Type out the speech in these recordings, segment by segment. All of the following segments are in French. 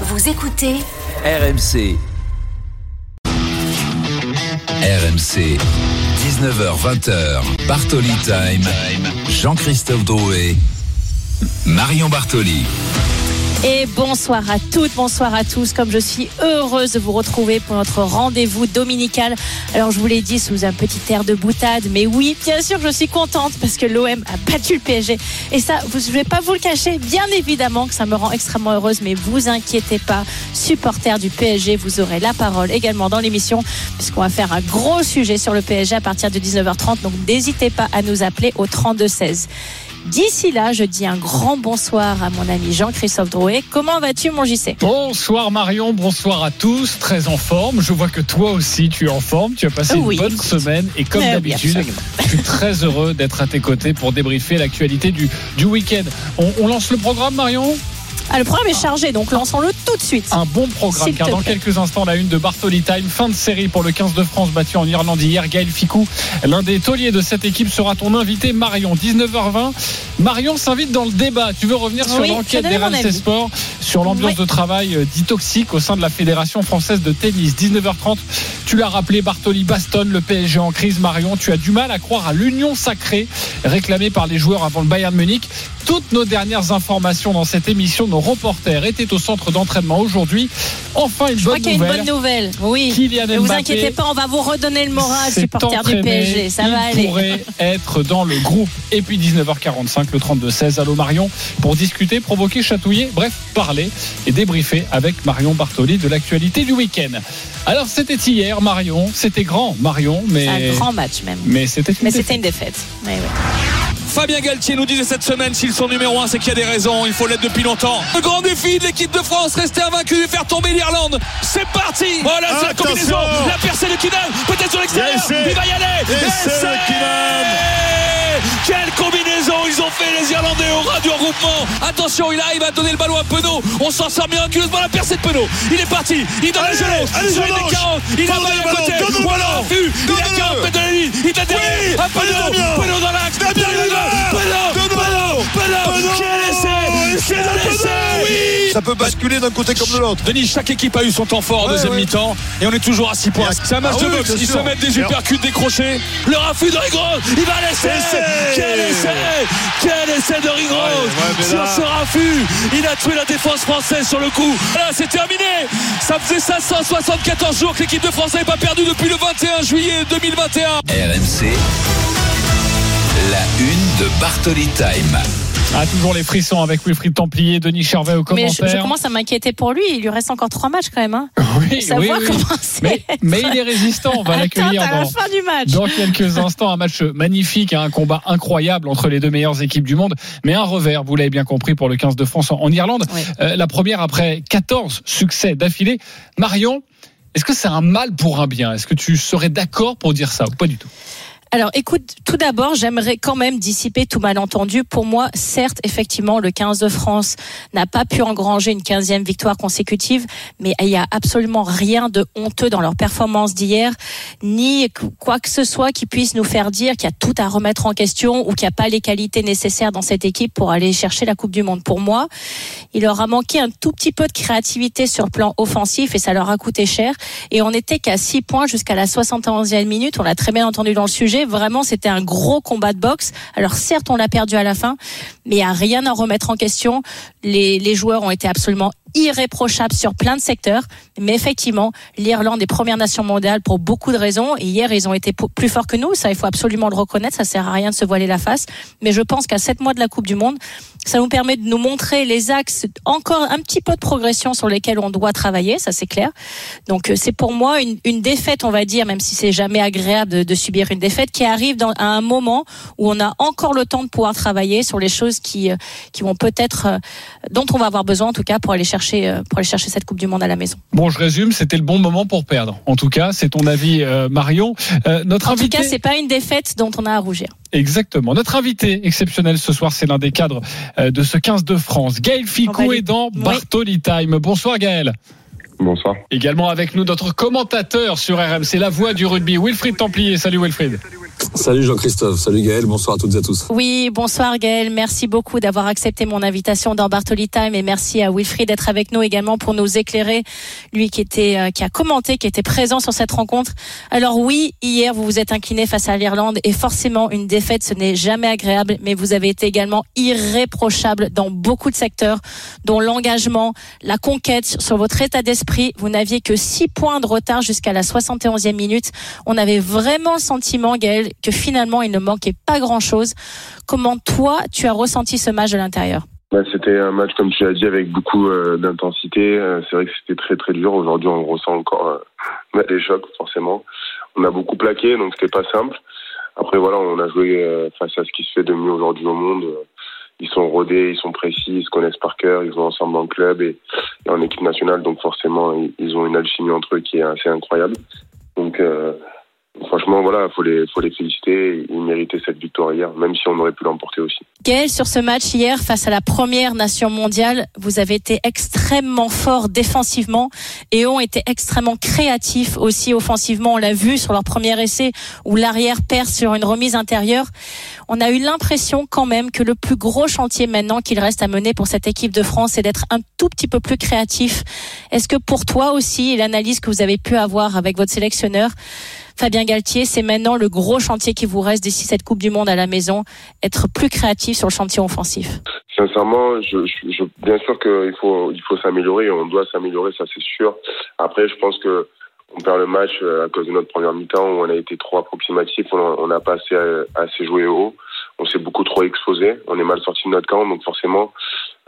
Vous écoutez RMC. RMC. 19h20h. Bartoli Time. Jean-Christophe Drouet. Marion Bartoli. Et bonsoir à toutes, bonsoir à tous. Comme je suis heureuse de vous retrouver pour notre rendez-vous dominical. Alors je vous l'ai dit sous un petit air de boutade, mais oui, bien sûr, je suis contente parce que l'OM a battu le PSG. Et ça, je ne vais pas vous le cacher, bien évidemment que ça me rend extrêmement heureuse, mais vous inquiétez pas, supporters du PSG, vous aurez la parole également dans l'émission, puisqu'on va faire un gros sujet sur le PSG à partir de 19h30. Donc n'hésitez pas à nous appeler au 32 16. D'ici là, je dis un grand bonsoir à mon ami Jean-Christophe Drouet. Comment vas-tu, mon JC Bonsoir Marion, bonsoir à tous, très en forme. Je vois que toi aussi tu es en forme, tu as passé Oui, une bonne écoute. semaine et comme oui, d'habitude, je suis très heureux d'être à tes côtés pour débriefer l'actualité du, du week-end. On, on lance le programme Marion? Ah, Le programme est chargé, donc lançons-le tout de suite. Un bon programme car dans plaît. quelques instants la une de Bartoli Time, fin de série pour le 15 de France battu en Irlande hier, Gaël Ficou. L'un des tauliers de cette équipe sera ton invité Marion, 19h20. Marion s'invite dans le débat. Tu veux revenir sur Oui, l'enquête des RMC. Sport sur l'ambiance de travail euh, dit toxique au sein de la Fédération française de tennis. 19h30, tu l'as rappelé, Bartoli bastonne le PSG en crise. Marion, tu as du mal à croire à l'union sacrée réclamée par les joueurs avant le Bayern Munich. Toutes nos dernières informations dans cette émission, nos reporters étaient au centre d'entraînement aujourd'hui. Enfin, une je crois bonne qu'il y a une nouvelle. bonne nouvelle. Oui. Kylian Ne vous Mbappé inquiétez pas, on va vous redonner le moral, s'est supporter du. PSG. Ça Il va aller. pourrait être dans le groupe. Et puis 19h45, le 32-16, allô Marion, pour discuter, provoquer, chatouiller, bref, parler et débriefer avec Marion Bartoli de l'actualité du week-end. Alors c'était hier, Marion, c'était grand, Marion, mais, Un grand match même. mais c'était une Mais défaite. c'était une défaite. Oui, oui. Fabien Galtier nous disait cette semaine s'ils sont numéro 1 c'est qu'il y a des raisons, il faut l'être depuis longtemps. Le grand défi de l'équipe de France, rester invaincu et faire tomber l'Irlande. C'est parti. Voilà, c'est la combinaison, la percée de Kidal, peut-être sur l'extérieur, il va y aller Essai de Quelle combinaison les Irlandais au ras du regroupement Attention, il arrive à donner le ballon à Penaud, on s'en sort miraculeusement la percée de Penaud. Il est parti, il donne Allez, allez, sur gauche. 40, il a mal à côté, voilà, vu, il a Donne-le. 40 mètres de la ligne, il t'a Oui. à Penaud. Penaud dans l'axe, Penaud. Penaud. Penaud, Oui Ça peut basculer d'un côté comme de l'autre. Denis, chaque équipe a eu son temps fort en Ouais, deuxième ouais. mi-temps et on est toujours à 6 points. C'est un match Ah de oui, boxe. Ils se mettent des uppercuts décrochés. Le raffut de Ringrose, il va laisser. Essai. Quel essai Quel essai de Ringrose Ouais, ouais, mais Sur ce raffut, il a tué la défense française sur le coup. Là, c'est terminé. Ça faisait 574 jours que l'équipe de France n'avait pas perdu depuis le 21 juillet 2021. RMC. La une de Bartoli Time. Ah, toujours les frissons avec Wilfried Templier, Denis Charvet au Mais je, commentaire. je commence à m'inquiéter pour lui. Il lui reste encore trois matchs quand même. Hein. Oui, oui, oui. Mais, mais il est résistant, on va l'accueillir à la dans, fin du match. Dans quelques instants, un match magnifique, hein, un combat incroyable entre les deux meilleures équipes du monde, mais un revers, vous l'avez bien compris, pour le 15 de France en, en Irlande. Oui. Euh, la première après 14 succès d'affilée. Marion, est-ce que c'est un mal pour un bien? Est-ce que tu serais d'accord pour dire ça ou pas du tout? Alors écoute, tout d'abord, j'aimerais quand même dissiper tout malentendu. Pour moi, certes, effectivement, le 15 de France n'a pas pu engranger une 15e victoire consécutive, mais il n'y a absolument rien de honteux dans leur performance d'hier, ni quoi que ce soit qui puisse nous faire dire qu'il y a tout à remettre en question ou qu'il n'y a pas les qualités nécessaires dans cette équipe pour aller chercher la Coupe du Monde. Pour moi, il leur a manqué un tout petit peu de créativité sur plan offensif et ça leur a coûté cher. Et on n'était qu'à 6 points jusqu'à la 71e minute. On l'a très bien entendu dans le sujet. Vraiment, c'était un gros combat de boxe. Alors certes, on l'a perdu à la fin, mais a rien à remettre en question. Les, les joueurs ont été absolument irréprochables sur plein de secteurs. Mais effectivement, l'Irlande est première nation mondiale pour beaucoup de raisons. Hier, ils ont été plus forts que nous. Ça, il faut absolument le reconnaître. Ça sert à rien de se voiler la face. Mais je pense qu'à 7 mois de la Coupe du Monde, ça nous permet de nous montrer les axes, encore un petit peu de progression sur lesquels on doit travailler. Ça, c'est clair. Donc, euh, c'est pour moi une, une défaite, on va dire, même si c'est jamais agréable de, de subir une défaite, qui arrive dans, à un moment où on a encore le temps de pouvoir travailler sur les choses qui, euh, qui vont peut-être, euh, dont on va avoir besoin en tout cas pour aller chercher, euh, pour aller chercher cette Coupe du Monde à la maison. Bon, je résume, c'était le bon moment pour perdre. En tout cas, c'est ton avis, euh, Marion. Euh, notre En tout cas, c'est pas une défaite dont on a à rougir. exactement. Notre invité exceptionnel ce soir, c'est l'un des cadres euh, de ce 15 de France. Gaël Ficou est dans Oui. Bartoli Time. Bonsoir Gaël. Bonsoir. Également avec nous notre commentateur sur RMC, la voix du rugby, Wilfried Templier. Salut Wilfried. Salut Jean-Christophe, salut Gaël, bonsoir à toutes et à tous. Oui, bonsoir Gaël, merci beaucoup d'avoir accepté mon invitation dans Bartoli Time et merci à Wilfried d'être avec nous également pour nous éclairer, lui qui était euh, qui a commenté, qui était présent sur cette rencontre. Alors oui, hier vous vous êtes incliné face à l'Irlande et forcément une défaite ce n'est jamais agréable, mais vous avez été également irréprochable dans beaucoup de secteurs, dont l'engagement, la conquête sur votre état d'esprit. Vous n'aviez que 6 points de retard jusqu'à la 71e minute. On avait vraiment le sentiment Gaël que finalement il ne manquait pas grand-chose. Comment toi, tu as ressenti ce match de l'intérieur? Bah, C'était un match, comme tu l'as dit, avec beaucoup euh, d'intensité. Euh, c'est vrai que c'était très très dur. Aujourd'hui, on ressent encore euh, des chocs, forcément. On a beaucoup plaqué, donc c'était pas simple. Après, voilà, on a joué face à ce qui se fait de mieux aujourd'hui au monde. Ils sont rodés, ils sont précis, ils se connaissent par cœur, ils jouent ensemble le club et, en équipe nationale, donc forcément, ils, ont une alchimie entre eux qui est assez incroyable. Donc, franchement, voilà, faut les, faut les féliciter. Ils méritaient cette victoire hier, même si on aurait pu l'emporter aussi. Gaël, sur ce match hier, face à la première nation mondiale, vous avez été extrêmement fort défensivement et ont été extrêmement créatifs aussi offensivement. On l'a vu sur leur premier essai où l'arrière perce sur une remise intérieure. On a eu l'impression quand même que le plus gros chantier maintenant qu'il reste à mener pour cette équipe de France, c'est d'être un tout petit peu plus créatif. Est-ce que pour toi aussi, l'analyse que vous avez pu avoir avec votre sélectionneur, Fabien Galtier, c'est maintenant le gros chantier qui vous reste d'ici cette Coupe du Monde à la maison, être plus créatif sur le chantier offensif. Sincèrement, bien sûr qu'il faut, il faut s'améliorer, on doit s'améliorer, ça c'est sûr. Après, je pense que on perd le match à cause de notre première mi-temps où on a été trop approximatif, on n'a pas assez, assez joué haut, on s'est beaucoup trop exposé, on est mal sorti de notre camp, donc forcément,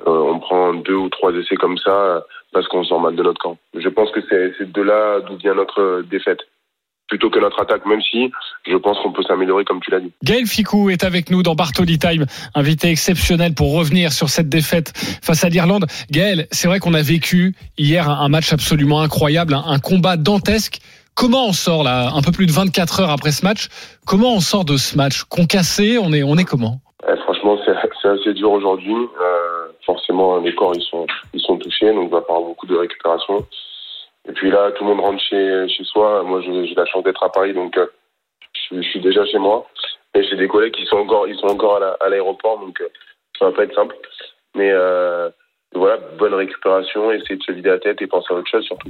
euh, on prend deux ou trois essais comme ça parce qu'on sort mal de notre camp. Je pense que c'est de là d'où vient notre défaite plutôt que notre attaque, même si je pense qu'on peut s'améliorer comme tu l'as dit. Gaël Ficou est avec nous dans Bartoli Time, invité exceptionnel pour revenir sur cette défaite face à l'Irlande. Gaël, c'est vrai qu'on a vécu hier un match absolument incroyable, un combat dantesque. Comment on sort là, un peu plus de 24 heures après ce match Comment on sort de ce match? Concassé On est, on est comment? Eh, Franchement, c'est assez dur aujourd'hui. Euh, forcément, les corps ils sont, ils sont touchés, donc il va falloir beaucoup de récupération. Et puis là, tout le monde rentre chez, chez soi. Moi, j'ai la chance d'être à Paris, donc euh, je, suis déjà chez moi. Et j'ai des collègues qui sont encore, ils sont encore à l'aéroport, donc euh, ça va pas être simple. Mais euh, voilà, bonne récupération, essayer de se vider la tête et penser à autre chose surtout.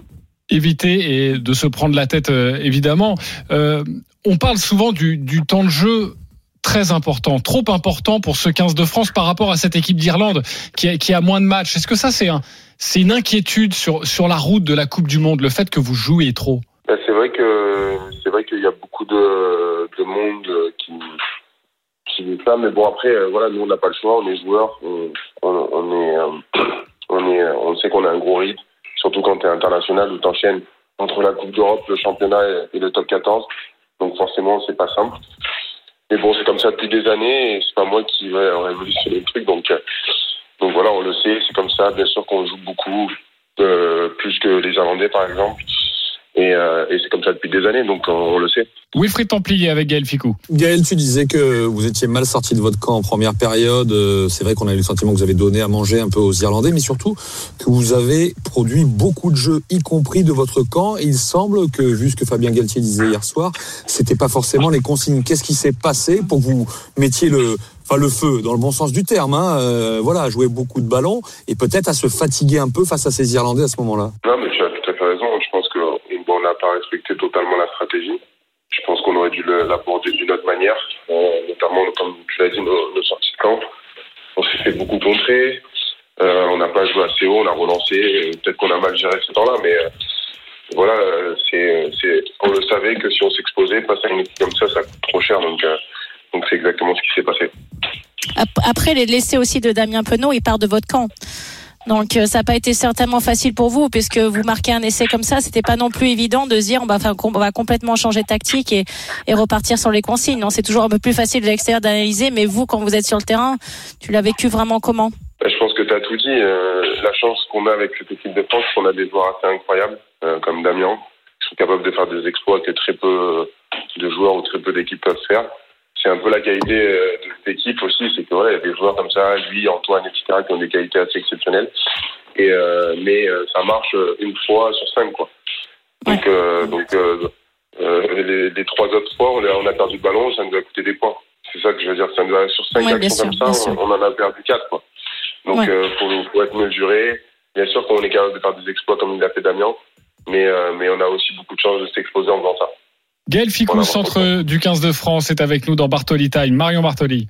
Éviter et de se prendre la tête, euh, évidemment. On parle souvent du, temps de jeu très important, trop important pour ce 15 de France par rapport à cette équipe d'Irlande qui qui a moins de matchs. Est-ce que ça, c'est un, c'est une inquiétude sur, sur la route de la Coupe du Monde, le fait que vous jouez trop ben, C'est vrai que c'est vrai qu'il y a beaucoup de, de monde qui qui dit ça, mais bon après voilà nous on n'a pas le choix, on est joueurs, on, on, est on est on sait qu'on a un gros rythme, surtout quand tu es international où t'enchaînes entre la Coupe d'Europe, le championnat et le top 14, donc forcément c'est pas simple. Mais bon c'est comme ça depuis des années et c'est pas moi qui vais révolutionner le truc donc donc voilà, on le sait, c'est comme ça. Bien sûr qu'on joue beaucoup, euh, plus que les Irlandais par exemple. Et, euh, et c'est comme ça depuis des années, donc on, on le sait. Wilfried Templier avec Gaël Ficou. Gaël, tu disais que vous étiez mal sorti de votre camp en première période. Euh, C'est vrai qu'on a eu le sentiment que vous avez donné à manger un peu aux Irlandais, mais surtout que vous avez produit beaucoup de jeux, y compris de votre camp. Et il semble que, vu ce que Fabien Galtier disait hier soir, c'était pas forcément les consignes. Qu'est-ce qui s'est passé pour que vous mettiez le, enfin le feu dans le bon sens du terme, hein, euh, voilà, jouer beaucoup de ballons et peut-être à se fatiguer un peu face à ces Irlandais à ce moment-là. Non, mais tu as tout à fait raison. Je pense que bon, on n'a pas respecté totalement la stratégie. Je pense qu'on aurait dû l'aborder d'une autre manière, euh, notamment comme tu l'as dit, nos, nos, sorties de camp. On s'est fait beaucoup contrer. Euh, on n'a pas joué assez haut, on a relancé. Peut-être qu'on a mal géré ce temps-là, mais voilà, c'est, on le savait que si on s'exposait à une équipe comme ça, ça coûte trop cher. Donc donc c'est exactement ce qui s'est passé. Après, les laissés aussi de Damien Penaud, il part de votre camp. Donc ça n'a pas été certainement facile pour vous, puisque vous marquez un essai comme ça, c'était pas non plus évident de se dire on va, faire, on va complètement changer de tactique et, et repartir sur les consignes. Non, c'est toujours un peu plus facile de l'extérieur d'analyser, mais vous, quand vous êtes sur le terrain, tu l'as vécu vraiment comment? Je pense que tu as tout dit. Euh, la chance qu'on a avec cette équipe de France, c'est qu'on a des joueurs assez incroyables, euh, comme Damien, qui sont capables de faire des exploits que très peu de joueurs ou très peu d'équipes peuvent faire c'est un peu la qualité de cette équipe aussi, c'est que voilà, il y a des joueurs comme ça, lui, Antoine, etc., qui ont des qualités assez exceptionnelles. Et euh, mais euh, ça marche une fois sur cinq, quoi. Donc, euh, donc Euh, les, les trois autres fois, on a, on a perdu le ballon, ça nous a coûté des points. C'est ça que je veux dire. Ça nous a, sur cinq Ouais, actions sûr, comme ça, on, on en a perdu quatre. Quoi. Donc, Ouais. euh, faut, faut être mesuré. Bien sûr qu'on est capable de faire des exploits comme il l'a fait Damien, mais, euh, mais on a aussi beaucoup de chances de s'exposer en faisant ça. Gaël Ficou, centre du 15 de France, est avec nous dans Bartoli Time. Marion Bartoli.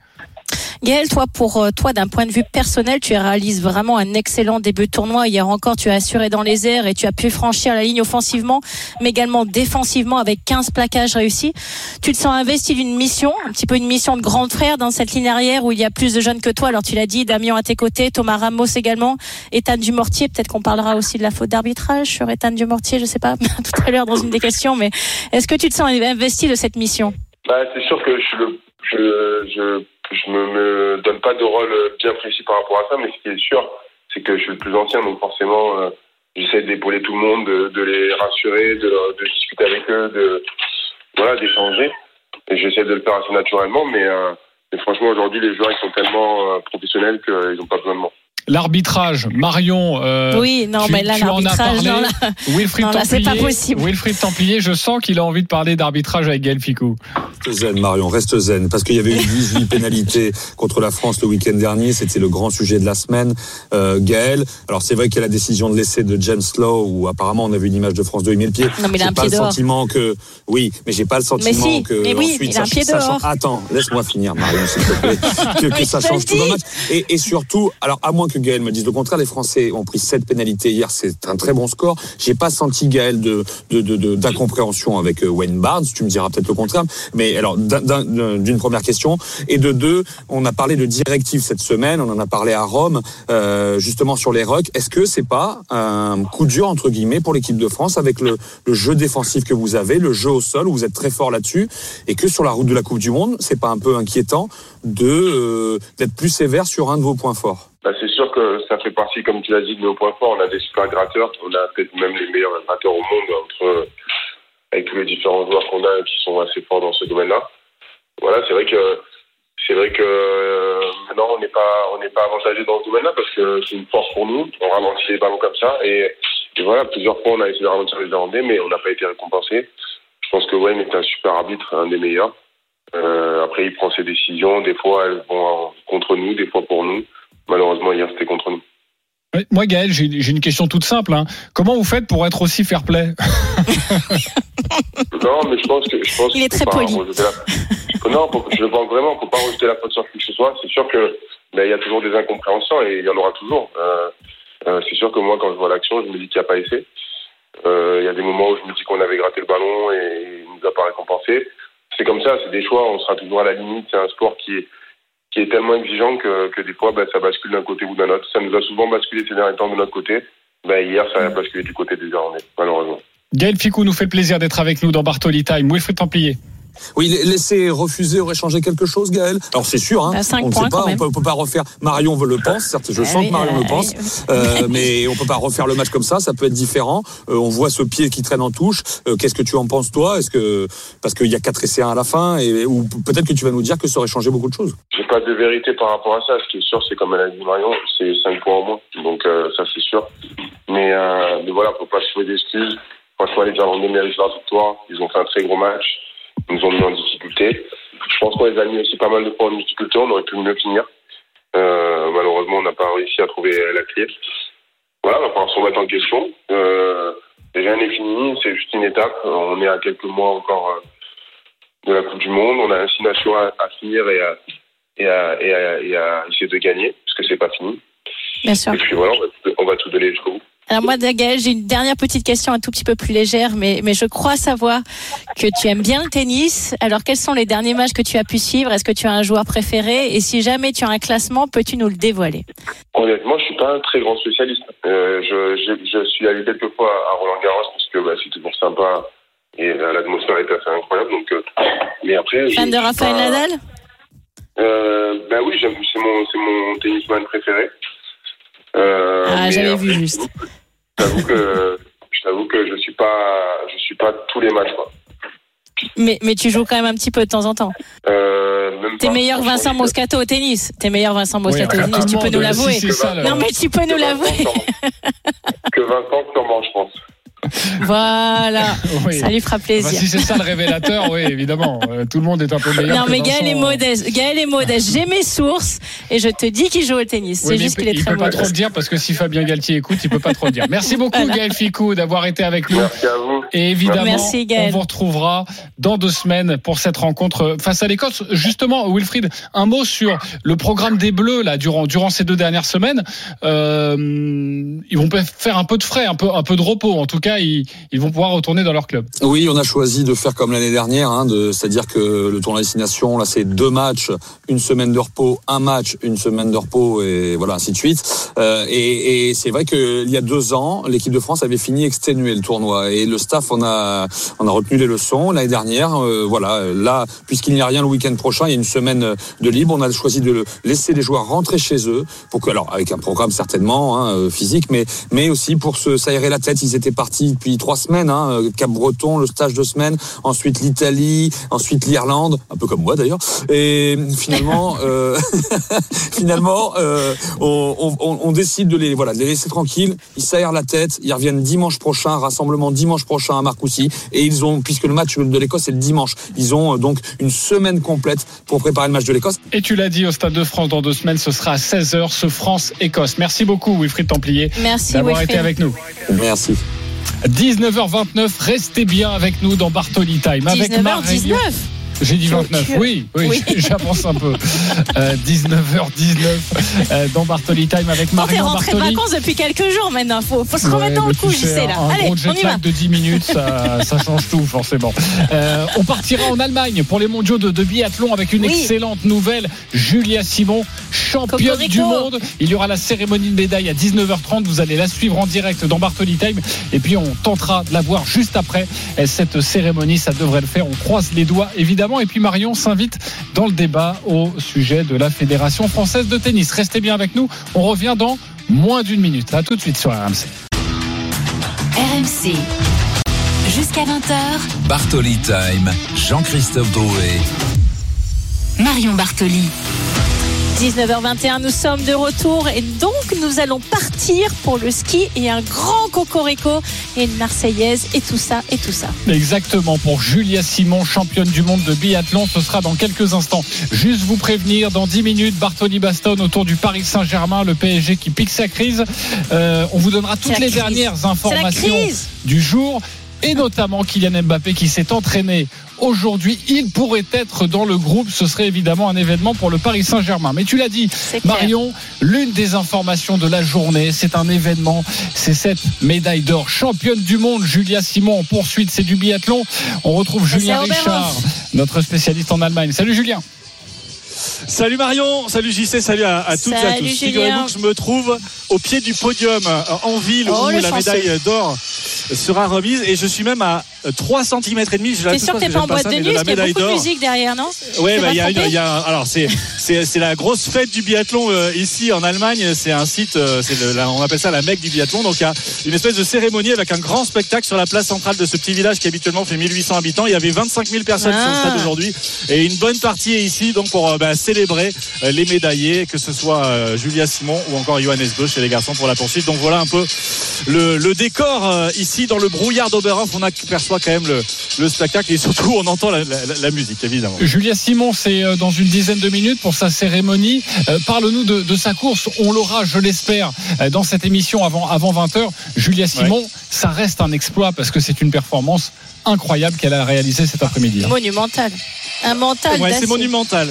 Gaël, toi, pour euh, toi, d'un point de vue personnel, tu réalises vraiment un excellent début de tournoi. Hier encore, tu as assuré dans les airs et tu as pu franchir la ligne offensivement, mais également défensivement avec 15 plaquages réussis. Tu te sens investi d'une mission, un petit peu une mission de grand frère dans cette ligne arrière où il y a plus de jeunes que toi. Alors tu l'as dit, Damien à tes côtés, Thomas Ramos également, Ethan Dumortier. Peut-être qu'on parlera aussi de la faute d'arbitrage sur Ethan Dumortier, je sais pas, tout à l'heure dans une des questions. Mais est-ce que tu te sens investi de cette mission? Bah, c'est sûr que je je, je, je me, me donne pas de rôle bien précis par rapport à ça, mais ce qui est sûr, c'est que je suis le plus ancien, donc forcément, euh, j'essaie d'épauler tout le monde, de, de les rassurer, de, discuter avec eux, de, voilà, d'échanger. Et j'essaie de le faire assez naturellement, mais, euh, mais franchement, aujourd'hui, les joueurs, ils sont tellement euh, professionnels qu'ils n'ont pas besoin de moi. L'arbitrage, Marion. euh, Oui, non, tu- mais là, tu en as l'arbitrage, parlé. non, là, Wilfried Non, là, c'est Templier. pas possible. Wilfried Templier, je sens qu'il a envie de parler d'arbitrage avec Gaël Ficou. Reste zen, Marion, reste zen. Parce qu'il y avait eu 18 pénalités contre la France le week-end dernier. C'était le grand sujet de la semaine. Euh, Gaël, alors c'est vrai qu'il y a la décision de l'essai de James Lowe, où apparemment on a vu une image de France 2, il met le pied. Non, mais il a J'ai un pas pied le dehors. sentiment que. Oui, mais j'ai pas le sentiment si, que. mais oui, ensuite, il a un ça- pied ça dehors. Attends, laisse-moi finir, Marion, s'il te plaît. Que, que ça change tout le match. Et, et surtout, alors à moins que Gaël me dise le contraire, les Français ont pris 7 pénalités hier, c'est un très bon score. J'ai pas senti Gaël de de- de- de- d'incompréhension avec euh, Wayne Barnes. Tu me diras peut-être le contraire. Mais alors d'un- d'un- d'une première question et de deux, on a parlé de directives cette semaine, on en a parlé à Rome, euh, justement sur les rucks. Est-ce que c'est pas un coup dur entre guillemets pour l'équipe de France avec le, le jeu défensif que vous avez, le jeu au sol où vous êtes très fort là-dessus, et que sur la route de la Coupe du Monde, c'est pas un peu inquiétant de euh, d'être plus sévère sur un de vos points forts? Bah, c'est sûr que ça fait partie, comme tu l'as dit, de nos points forts. On a des super gratteurs. On a peut-être même les meilleurs gratteurs au monde entre, avec tous les différents joueurs qu'on a qui sont assez forts dans ce domaine-là. Voilà, c'est vrai que c'est vrai que euh, maintenant on n'est pas on n'est pas avantagé dans ce domaine-là parce que c'est une force pour nous. On ralentit les ballons comme ça et, et voilà plusieurs fois on a essayé de ralentir les Irlandais mais on n'a pas été récompensé. Je pense que Wayne est un super arbitre, un des meilleurs. Euh, après il prend ses décisions. Des fois elles vont contre nous, des fois pour nous. Malheureusement hier c'était contre nous. Moi, Gaël, j'ai une question toute simple. hein. Comment vous faites pour être aussi fair play? Non, mais je pense que je pense Il est très pas poli. rejeter la- Non, faut- je le pense vraiment, faut pas rejeter la faute sur qui que ce soit. C'est sûr que ben, il y a toujours des incompréhensions et il y en aura toujours. Euh, euh, c'est sûr que moi, quand je vois l'action, je me dis qu'il n'y a pas essai. Euh, Il y a des moments où je me dis qu'on avait gratté le ballon et il nous a pas récompensé. C'est comme ça, c'est des choix. On sera toujours à la limite. C'est un sport qui est qui est tellement exigeant que, que des fois, ben, ça bascule d'un côté ou d'un autre. Ça nous a souvent basculé ces derniers temps de notre côté. Ben, hier, ça a basculé du côté des Irlandais, malheureusement. Gaël Ficou nous fait plaisir d'être avec nous dans Bartoli Time. Wilfried Templier. Oui, laisser refuser aurait changé quelque chose, Gaël? Alors c'est sûr, hein, À cinq on ne points, sait pas, on même. peut, on peut pas refaire. Marion veut le pense, certes, je Ah sens oui, que Marion euh, le pense, euh, mais on peut pas refaire le match comme ça. Ça peut être différent. Euh, on voit ce pied qui traîne en touche. Euh, Qu'est-ce que tu en penses toi? Est-ce que parce qu'il y a 4 essais à la fin, et ou peut-être que tu vas nous dire que ça aurait changé beaucoup de choses. J'ai pas de vérité par rapport à ça. Ce qui est sûr, c'est comme elle a dit Marion, c'est 5 points en moins. Donc euh, ça, c'est sûr. Mais, euh, mais voilà, faut pas se trouver d'excuses. Franchement, les Irlandais méritent leur victoire. Ils ont fait un très gros match. Nous ont mis en difficulté. Je pense qu'on les a mis aussi pas mal de fois en difficulté. On aurait pu mieux finir. Euh, malheureusement, on n'a pas réussi à trouver la clé. Voilà, on va falloir se remettre en question. Euh, rien n'est fini. C'est juste une étape. On est à quelques mois encore euh, de la Coupe du Monde. On a un nations à, à finir et à, et à, et à, et à essayer de gagner, parce que c'est pas fini. Bien sûr. Et puis voilà, on va, on va tout donner jusqu'au bout. Alors moi, Gaël, j'ai une dernière petite question un tout petit peu plus légère, mais, mais je crois savoir que tu aimes bien le tennis. Alors quels sont les derniers matchs que tu as pu suivre? Est-ce que tu as un joueur préféré? Et si jamais tu as un classement, peux-tu nous le dévoiler? Honnêtement, je suis pas un très grand spécialiste. Euh, je, je, je suis allé quelques fois à Roland Garros parce que bah, c'est toujours sympa et euh, l'atmosphère est assez incroyable. Donc, euh, mais après, Fan de Raphaël pas- Nadal? Ben oui, c'est mon, c'est mon tennisman préféré. Euh, Ah, j'avais vu juste. Je t'avoue que je t'avoue que je suis pas, je suis pas tous les matchs. Quoi. mais, mais tu joues quand même un petit peu de temps en temps. Euh, T'es meilleur Vincent Moscato au tennis. T'es meilleur Vincent Moscato Oui, au tennis, tu peux nous l'avouer. si Non mais tu peux nous l'avouer. Que Vincent sûrement, je pense. Voilà. Oui. Ça lui fera plaisir. si c'est ça le révélateur, oui, évidemment. Euh, tout le monde est un peu meilleur. Non, mais Gaël est son- modeste. Gaël est modeste. J'ai mes sources et je te dis qu'il joue au tennis. Oui, C'est juste il qu'il est peut- il très peut pas trop le dire parce que si Fabien Galtier écoute, il peut pas trop le dire. Merci beaucoup Voilà. Gaël Ficou d'avoir été avec nous. Merci à vous. Et évidemment, Merci, Gaël. on vous retrouvera dans deux semaines pour cette rencontre face à l'Écosse. Justement, Wilfried, un mot sur le programme des Bleus là durant durant ces deux dernières semaines. Euh, ils vont faire un peu de frais, un peu un peu de repos. En tout cas, ils, vont pouvoir retourner dans leur club. Oui, on a choisi de faire comme l'année dernière, hein, c'est-à-dire que le tournoi destination, là, c'est deux matchs, une semaine de repos, un match, une semaine de repos, et voilà, ainsi de suite. Euh, et c'est vrai qu'il y a deux ans, l'équipe de France avait fini exténué le tournoi, et le staff, on a, retenu les leçons l'année dernière. euh, voilà, là, puisqu'il n'y a rien le week-end prochain, il y a une semaine de libre, on a choisi de laisser les joueurs rentrer chez eux, pour que, avec un programme certainement hein, euh, physique, mais aussi pour s'aérer la tête. Ils étaient partis depuis trois semaines, hein, euh, Cap Breton, le stage de semaine, ensuite l'Italie, ensuite l'Irlande, un peu comme moi d'ailleurs. Et finalement, euh, finalement, euh, on, on- on décide de les voilà, de les laisser tranquilles. Ils s'aèrent la tête. Ils reviennent dimanche prochain, rassemblement dimanche prochain à Marcoussis. Et ils ont, puisque le match de l'Écosse c'est le dimanche, ils ont donc une semaine complète pour préparer le match de l'Écosse. Et tu l'as dit au Stade de France dans deux semaines, ce sera à 16h, ce France-Écosse. Merci beaucoup Wilfried Templier Merci, d'avoir été avec nous. Merci. 19h29, restez bien avec nous dans Bartoli Time. Avec 19h19. J'ai dit Tu- 29, tu- oui, oui, Oui. j'avance un peu. Euh, 19h19 euh, dans Bartoli Time avec Marion rentré de vacances depuis quelques jours maintenant, faut, faut se remettre Ouais, dans le coup, tu sais, là. Un Allez, gros on jet y va. de 10 minutes, ça, ça change tout forcément. Euh, on partira en Allemagne pour les mondiaux de, de biathlon avec une Oui. excellente nouvelle. Julia Simon, championne Cocorico. du monde. Il y aura la cérémonie de médaille à 19h30. Vous allez la suivre en direct dans Bartoli Time. Et puis on tentera de la voir juste après Et cette cérémonie. Ça devrait le faire. On croise les doigts évidemment. Et puis Marion s'invite dans le débat au sujet de la Fédération française de tennis. Restez bien avec nous. On revient dans moins d'une minute. À tout de suite sur RMC. RMC. Jusqu'à 20h, Bartoli Time, Jean-Christophe Drouet. Marion Bartoli. 19h21, nous sommes de retour et donc nous allons partir pour le ski et un grand cocorico et une marseillaise et tout ça et tout ça. Exactement, pour Julia Simon, championne du monde de biathlon, ce sera dans quelques instants. Juste vous prévenir, dans 10 minutes, Bartoli Baston autour du Paris Saint-Germain, le PSG qui pique sa crise. Euh, on vous donnera toutes les crise. dernières informations du jour et notamment Kylian Mbappé qui s'est entraîné aujourd'hui. Il pourrait être dans le groupe, ce serait évidemment un événement pour le Paris Saint-Germain. Mais tu l'as dit. Marion, l'une des informations de la journée, c'est un événement, c'est cette médaille d'or. Championne du monde, Julia Simon en poursuite, c'est du biathlon. On retrouve Julien. Richard, notre spécialiste en Allemagne. Salut Julien. Salut Marion, salut JC, salut à, à toutes et à tous. Julien. Figurez-vous que je me trouve au pied du podium euh, en ville Oh, où la chanceux. médaille d'or sera remise. Et je suis même à 3 cm et demi. T'es sûr que t'es pas en boîte de nuit parce qu'il y a beaucoup de musique derrière, non? T'es bah, il y trompé il y a alors c'est c'est c'est la grosse fête du biathlon euh, ici en Allemagne. C'est un site, euh, c'est le- la- on appelle ça la Mecque du biathlon. Donc il y a une espèce de cérémonie avec un grand spectacle sur la place centrale de ce petit village qui habituellement fait 1800 habitants. Il y avait 25 000 personnes sur le Ah. stade aujourd'hui et une bonne partie est ici donc pour euh, bah, célébrer euh, les médaillés, que ce soit euh, Julia Simon ou encore Johannes Bö chez les garçons pour la poursuite. Donc voilà un peu le, le décor euh, ici dans le brouillard d'Oberhof. On aperçoit quand même le, le spectacle et surtout on entend la, la- la musique évidemment. Julia Simon, c'est euh, dans une dizaine de minutes pour sa cérémonie. Euh, Parle-nous de, de sa course. On l'aura, je l'espère, euh, dans cette émission avant, avant 20h. Julia Simon, ça reste un exploit parce que c'est une performance incroyable qu'elle a réalisée cet après-midi. hein. Monumental. Un mental Ouais, c'est monumental.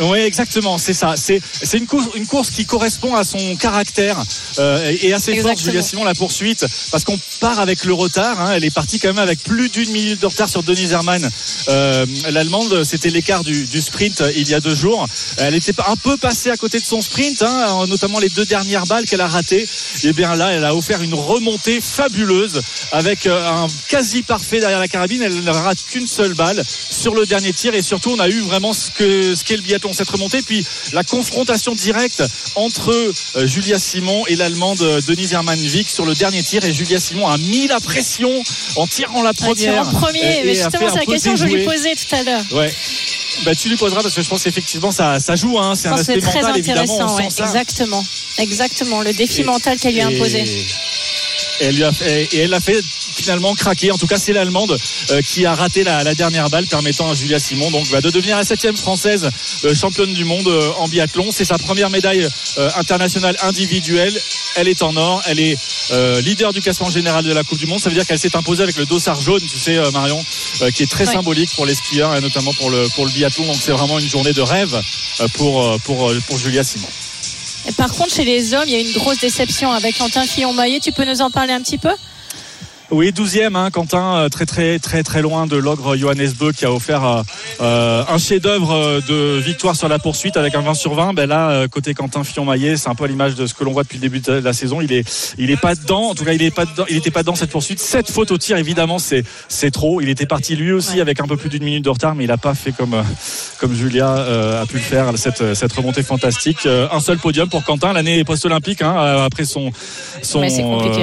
Oui, exactement, c'est ça. C'est c'est une course, une course qui correspond à son caractère euh, et à ses forces. Julia Simon, la poursuite, parce qu'on part avec le retard. hein. elle est partie quand même avec plus d'une minute de retard sur Denise Hermann, euh, l'allemande. C'était l'écart du, du sprint euh, il y a deux jours. Elle était un peu passée à côté de son sprint, hein, notamment les deux dernières balles qu'elle a ratées. Et bien là, elle a offert une remontée fabuleuse avec euh, un quasi parfait derrière la carabine. Elle ne rate qu'une seule balle sur le dernier tir et surtout on a eu vraiment ce que ce qu'est le biathlon cette remontée puis la confrontation directe entre euh, Julia Simon et l'allemande euh, Denise Hermann-Wick sur le dernier tir et Julia Simon a mis la pression en tirant la première le premier, mais justement, c'est la question que je lui posais tout à l'heure. Ouais. Bah, tu lui poseras parce que je pense qu'effectivement ça, ça joue, hein. c'est un aspect très mental évidemment. intéressant, ouais, exactement. Exactement, le défi Et- mental qu'elle lui a imposé. Et elle, lui a fait, et elle a fait finalement craquer. En tout cas, c'est l'Allemande euh, qui a raté la, la, dernière balle, permettant à Julia Simon donc bah, de devenir la septième française euh, championne du monde euh, en biathlon. C'est sa première médaille internationale individuelle. Elle est en or. Elle est leader du classement général de la Coupe du Monde. Ça veut dire qu'elle s'est imposée avec le dossard jaune, tu sais, Marion, qui est très symbolique pour les skieurs et notamment pour le pour le biathlon. Donc c'est vraiment une journée de rêve pour pour pour Julia Simon. Par contre, chez les hommes, il y a une grosse déception avec Quentin Fillon-Maillet. Tu peux nous en parler un petit peu? Oui, 12e, hein, Quentin, euh, très très très très loin de l'ogre Johannes Beu qui a offert euh, euh, un chef-d'œuvre de victoire sur la poursuite avec un 20 sur 20. Ben là, côté Quentin Fillon-Maillet, c'est un peu à l'image de ce que l'on voit depuis le début de la saison. Il est il est pas dedans. En tout cas, il est pas dedans. Il était pas dans cette poursuite. Sept fautes au tir, évidemment, c'est c'est trop. Il était parti lui aussi avec un peu plus d'une minute de retard, mais il a pas fait comme comme Julia a pu le faire cette cette remontée fantastique. un seul podium pour Quentin l'année post-olympique hein, après son son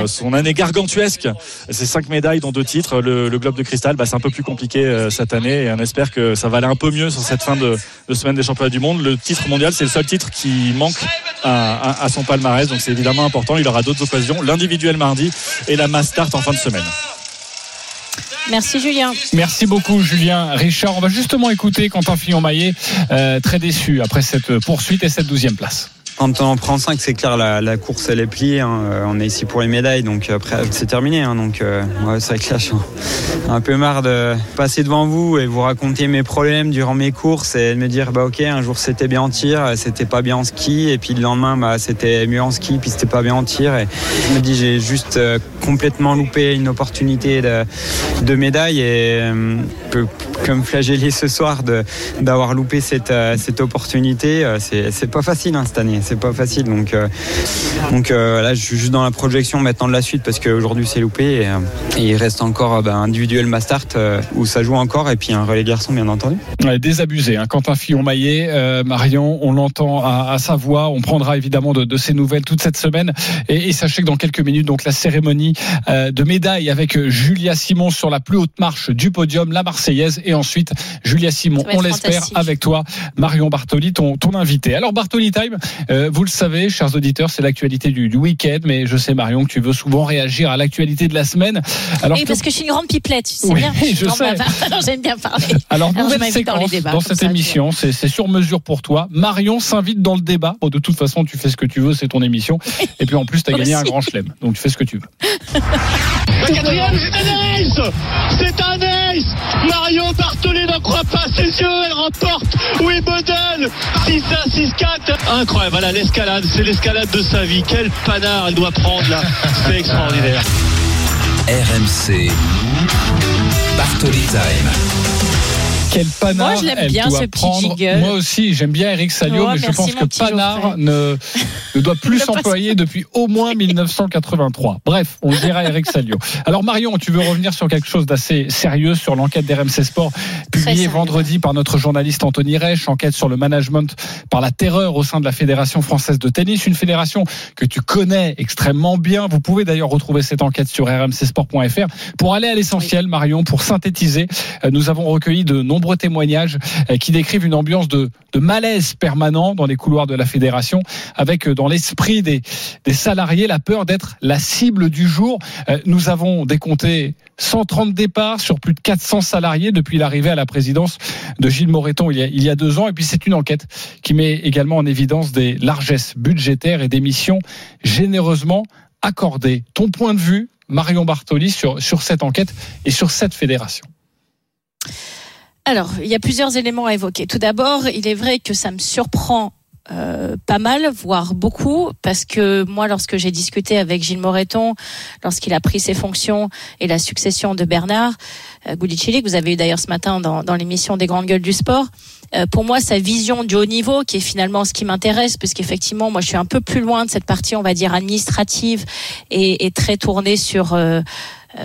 son année gargantuesque c'est cinq médailles dont deux titres. Le, globe de cristal, bah, c'est un peu plus compliqué euh, cette année et on espère que ça va aller un peu mieux sur cette fin de, semaine des championnats du monde. Le titre mondial, c'est le seul titre qui manque à, son palmarès, donc c'est évidemment important. Il aura d'autres occasions, l'individuel mardi et la mass start en fin de semaine. Merci Julien. Merci beaucoup Julien. Richard, on va justement écouter Quentin Fillon-Maillet, euh, très déçu après cette poursuite et cette douzième place. Quand on en prend 5, c'est clair, la, course elle est pliée. Hein. Euh, on est ici pour les médailles, donc après c'est terminé. Hein. Donc euh, là, je suis un peu marre de passer devant vous et vous raconter mes problèmes durant mes courses et de me dire bah ok, un jour c'était bien en tir, c'était pas bien en ski, et puis le lendemain bah, c'était mieux en ski, puis c'était pas bien en tir. Et je me dis j'ai juste euh, complètement loupé une opportunité de, médaille et euh, comme flagellé ce soir d'avoir loupé cette, cette opportunité. C'est pas facile hein, cette année c'est pas facile. Donc, euh, donc euh, là, je suis juste dans la projection maintenant de la suite parce qu'aujourd'hui c'est loupé et, euh, il reste encore bah, individuel Mastart où ça joue encore et puis un relais garçon bien entendu. désabusé, hein. Quentin Fillon-Maillet, Marion, on l'entend à, sa voix. On prendra évidemment de, de ses nouvelles toute cette semaine et, sachez que dans quelques minutes, donc la cérémonie de médaille avec Julia Simon sur la plus haute marche du podium, la Marseillaise et ensuite Julia Simon, on l'espère, avec toi, Marion Bartoli, ton, ton invité. Alors Bartoli Time, euh, vous le savez, chers auditeurs, c'est l'actualité du, week-end, mais je sais Marion que tu veux souvent réagir à l'actualité de la semaine. Alors oui, parce que je suis une grande pipelette, tu sais bien. Je, sais. Alors j'aime bien parler. Alors, nouvelle séquence dans, débats, dans cette émission, c'est sur mesure pour toi. Marion s'invite dans le débat. Bon, de toute façon, tu fais ce que tu veux, c'est ton émission. Et puis en plus, tu as gagné un grand chelem, donc tu fais ce que tu veux. Quatrième, c'est un ace C'est un ace Marion Bartholé n'en croit pas ses yeux, elle remporte Wimbledon 6-1, 6-4 Incroyable, l'escalade, c'est l'escalade de sa vie. Quel panard elle doit prendre là, c'est extraordinaire. RMC Bartoli Time. Quel panard Moi, je l'aime bien, ce petit Moi aussi, j'aime bien Eric Salio, mais je pense que panard ne, ne, doit plus s'employer depuis au moins 1983. Bref, on dira Eric Salio. Alors Marion, tu veux revenir sur quelque chose d'assez sérieux sur l'enquête d'RMC Sport publiée vendredi par notre journaliste Anthony Reich, enquête sur le management par la terreur au sein de la Fédération française de tennis, une fédération que tu connais extrêmement bien. Vous pouvez d'ailleurs retrouver cette enquête sur rmcsport.fr. Pour aller à l'essentiel, Marion, pour synthétiser, euh, nous avons recueilli de nombreux témoignages euh, qui décrivent une ambiance de, malaise permanent dans les couloirs de la fédération, avec euh, dans l'esprit des, salariés la peur d'être la cible du jour. Euh, nous avons décompté 130 départs sur plus de 400 salariés depuis l'arrivée à la présidence de Gilles Moreton il y a, deux ans. Et puis c'est une enquête qui met également en évidence des largesses budgétaires et des missions généreusement accordées. Ton point de vue, Marion Bartoli, sur cette enquête et sur cette fédération? Alors, il y a plusieurs éléments à évoquer. Tout d'abord, il est vrai que ça me surprend euh, pas mal, voire beaucoup, parce que moi, lorsque j'ai discuté avec Gilles Moreton, lorsqu'il a pris ses fonctions et la succession de Bernard euh, que vous avez eu d'ailleurs ce matin dans, dans l'émission des grandes gueules du sport, euh, pour moi, sa vision du haut niveau, qui est finalement ce qui m'intéresse, puisqu'effectivement, moi, je suis un peu plus loin de cette partie, on va dire, administrative et, et très tournée sur... Euh,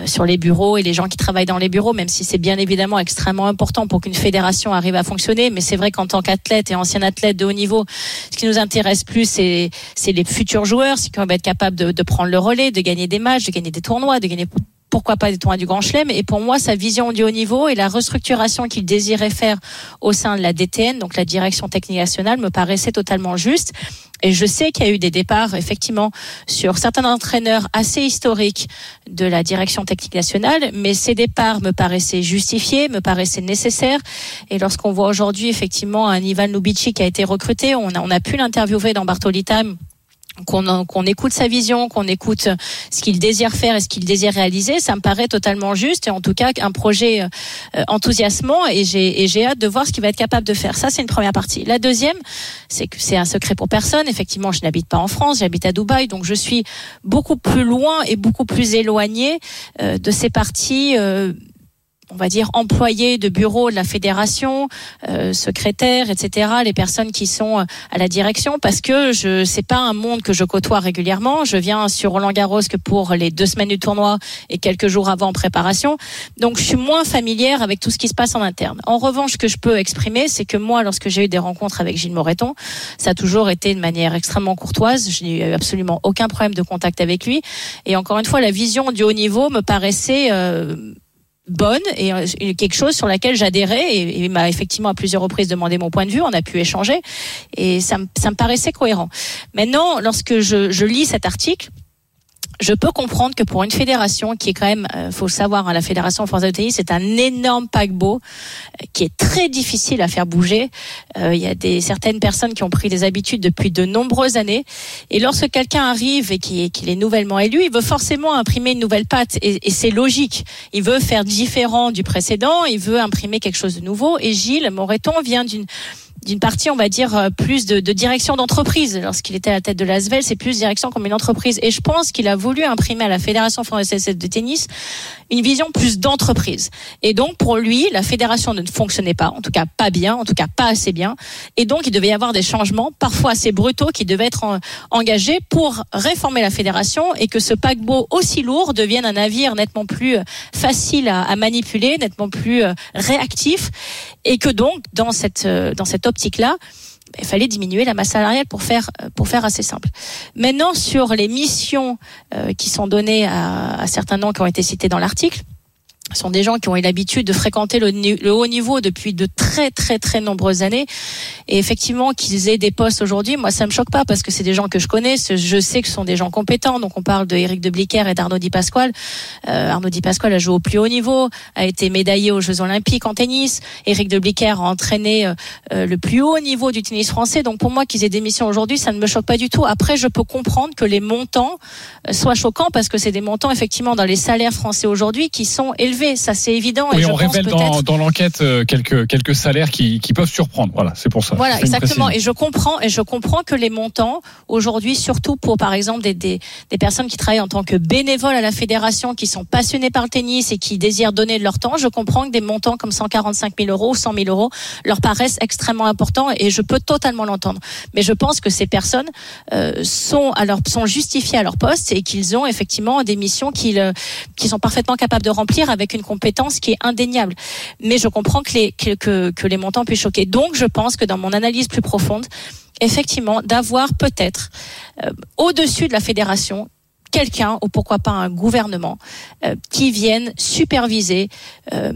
sur les bureaux et les gens qui travaillent dans les bureaux, même si c'est bien évidemment extrêmement important pour qu'une fédération arrive à fonctionner. Mais c'est vrai qu'en tant qu'athlète et ancien athlète de haut niveau, ce qui nous intéresse plus, c'est, les futurs joueurs, c'est qu'on va être capable de, de prendre le relais, de gagner des matchs, de gagner des tournois, de gagner pourquoi pas des tournois du Grand Chelem. Et pour moi, sa vision du haut niveau et la restructuration qu'il désirait faire au sein de la DTN, donc la Direction Technique Nationale, me paraissait totalement juste. Et je sais qu'il y a eu des départs, effectivement, sur certains entraîneurs assez historiques de la direction technique nationale, mais ces départs me paraissaient justifiés, me paraissaient nécessaires. Et lorsqu'on voit aujourd'hui, effectivement, un Ivan Lubitsch qui a été recruté, on a, on a pu l'interviewer dans Bartoli Time qu'on écoute sa vision, qu'on écoute ce qu'il désire faire et ce qu'il désire réaliser, ça me paraît totalement juste et en tout cas un projet euh, enthousiasmant et j'ai hâte de voir ce qu'il va être capable de faire. Ça, c'est une première partie. La deuxième, c'est que c'est un secret pour personne. Effectivement, je n'habite pas en France, j'habite à Dubaï, donc je suis beaucoup plus loin et beaucoup plus éloigné euh, de ces parties euh, on va dire employés de bureau de la fédération, euh, secrétaires, etc. Les personnes qui sont euh, à la direction, parce que je c'est pas un monde que je côtoie régulièrement. Je viens sur Roland Garros que pour les deux semaines du tournoi et quelques jours avant en préparation, donc je suis moins familière avec tout ce qui se passe en interne. En revanche, ce que je peux exprimer, c'est que moi, lorsque j'ai eu des rencontres avec Gilles Moreton, ça a toujours été de manière extrêmement courtoise. Je n'ai eu absolument aucun problème de contact avec lui. Et encore une fois, la vision du haut niveau me paraissait euh, bonne et quelque chose sur laquelle j'adhérais et, il m'a effectivement à plusieurs reprises demandé mon point de vue, on a pu échanger et ça, ça me paraissait cohérent. Maintenant, lorsque je, je lis cet article, je peux comprendre que pour une fédération qui est quand même, euh, faut le savoir, hein, la fédération française de tennis, c'est un énorme paquebot euh, qui est très difficile à faire bouger. Euh, il y a des certaines personnes qui ont pris des habitudes depuis de nombreuses années, et lorsque quelqu'un arrive et qui est, est nouvellement élu, il veut forcément imprimer une nouvelle patte, et, et c'est logique. Il veut faire différent du précédent, il veut imprimer quelque chose de nouveau. Et Gilles Moreton vient d'une d'une partie, on va dire, euh, plus de, de direction d'entreprise. Lorsqu'il était à la tête de l'ASVEL, c'est plus direction comme une entreprise. Et je pense qu'il a voulu imprimer à la Fédération française de tennis une vision plus d'entreprise. Et donc, pour lui, la fédération ne fonctionnait pas, en tout cas pas bien, en tout cas pas assez bien. Et donc, il devait y avoir des changements, parfois assez brutaux, qui devaient être engagés pour réformer la fédération et que ce paquebot aussi lourd devienne un navire nettement plus euh, facile à, à manipuler, nettement plus euh, réactif. Et que donc, dans cette, dans cette optique-là, il fallait diminuer la masse salariale pour faire pour faire assez simple. Maintenant sur les missions euh, qui sont données à, certains noms qui ont été cités dans l'article, sont des gens qui ont eu l'habitude de fréquenter le, haut niveau depuis de très très très nombreuses années. Et effectivement qu'ils aient des postes aujourd'hui moi ça me choque pas parce que c'est des gens que je connais. Je sais que ce sont des gens compétents. Donc on parle de Eric de Blicker et d'Arnaud Di Pasquale. Euh, Arnaud Di Pasquale a joué au plus haut niveau a été médaillé aux Jeux Olympiques en tennis. Eric de Blicker a entraîné euh, euh, le plus haut niveau du tennis français. Donc pour moi qu'ils aient des missions aujourd'hui ça ne me choque pas du tout. Après je peux comprendre que les montants soient choquants parce que c'est des montants effectivement dans les salaires français aujourd'hui qui sont élevés ça c'est évident. Oui, on révèle dans, dans l'enquête euh, quelques quelques salaires qui, qui peuvent surprendre. Voilà, c'est pour ça. Voilà, exactement. Et je comprends et je comprends que les montants aujourd'hui, surtout pour par exemple des, des, des personnes qui travaillent en tant que bénévoles à la fédération, qui sont passionnés par le tennis et qui désirent donner de leur temps, je comprends que des montants comme 145 000 euros ou 100 000 euros leur paraissent extrêmement importants et je peux totalement l'entendre. Mais je pense que ces personnes euh, sont alors sont justifiées à leur poste et qu'ils ont effectivement des missions qu'ils euh, qu'ils sont parfaitement capables de remplir avec une compétence qui est indéniable. Mais je comprends que les, montants puissent choquer. Donc, je pense que dans mon analyse plus profonde, effectivement, d'avoir peut-être euh, au-dessus de la fédération quelqu'un ou pourquoi pas un gouvernement euh, qui vienne superviser euh,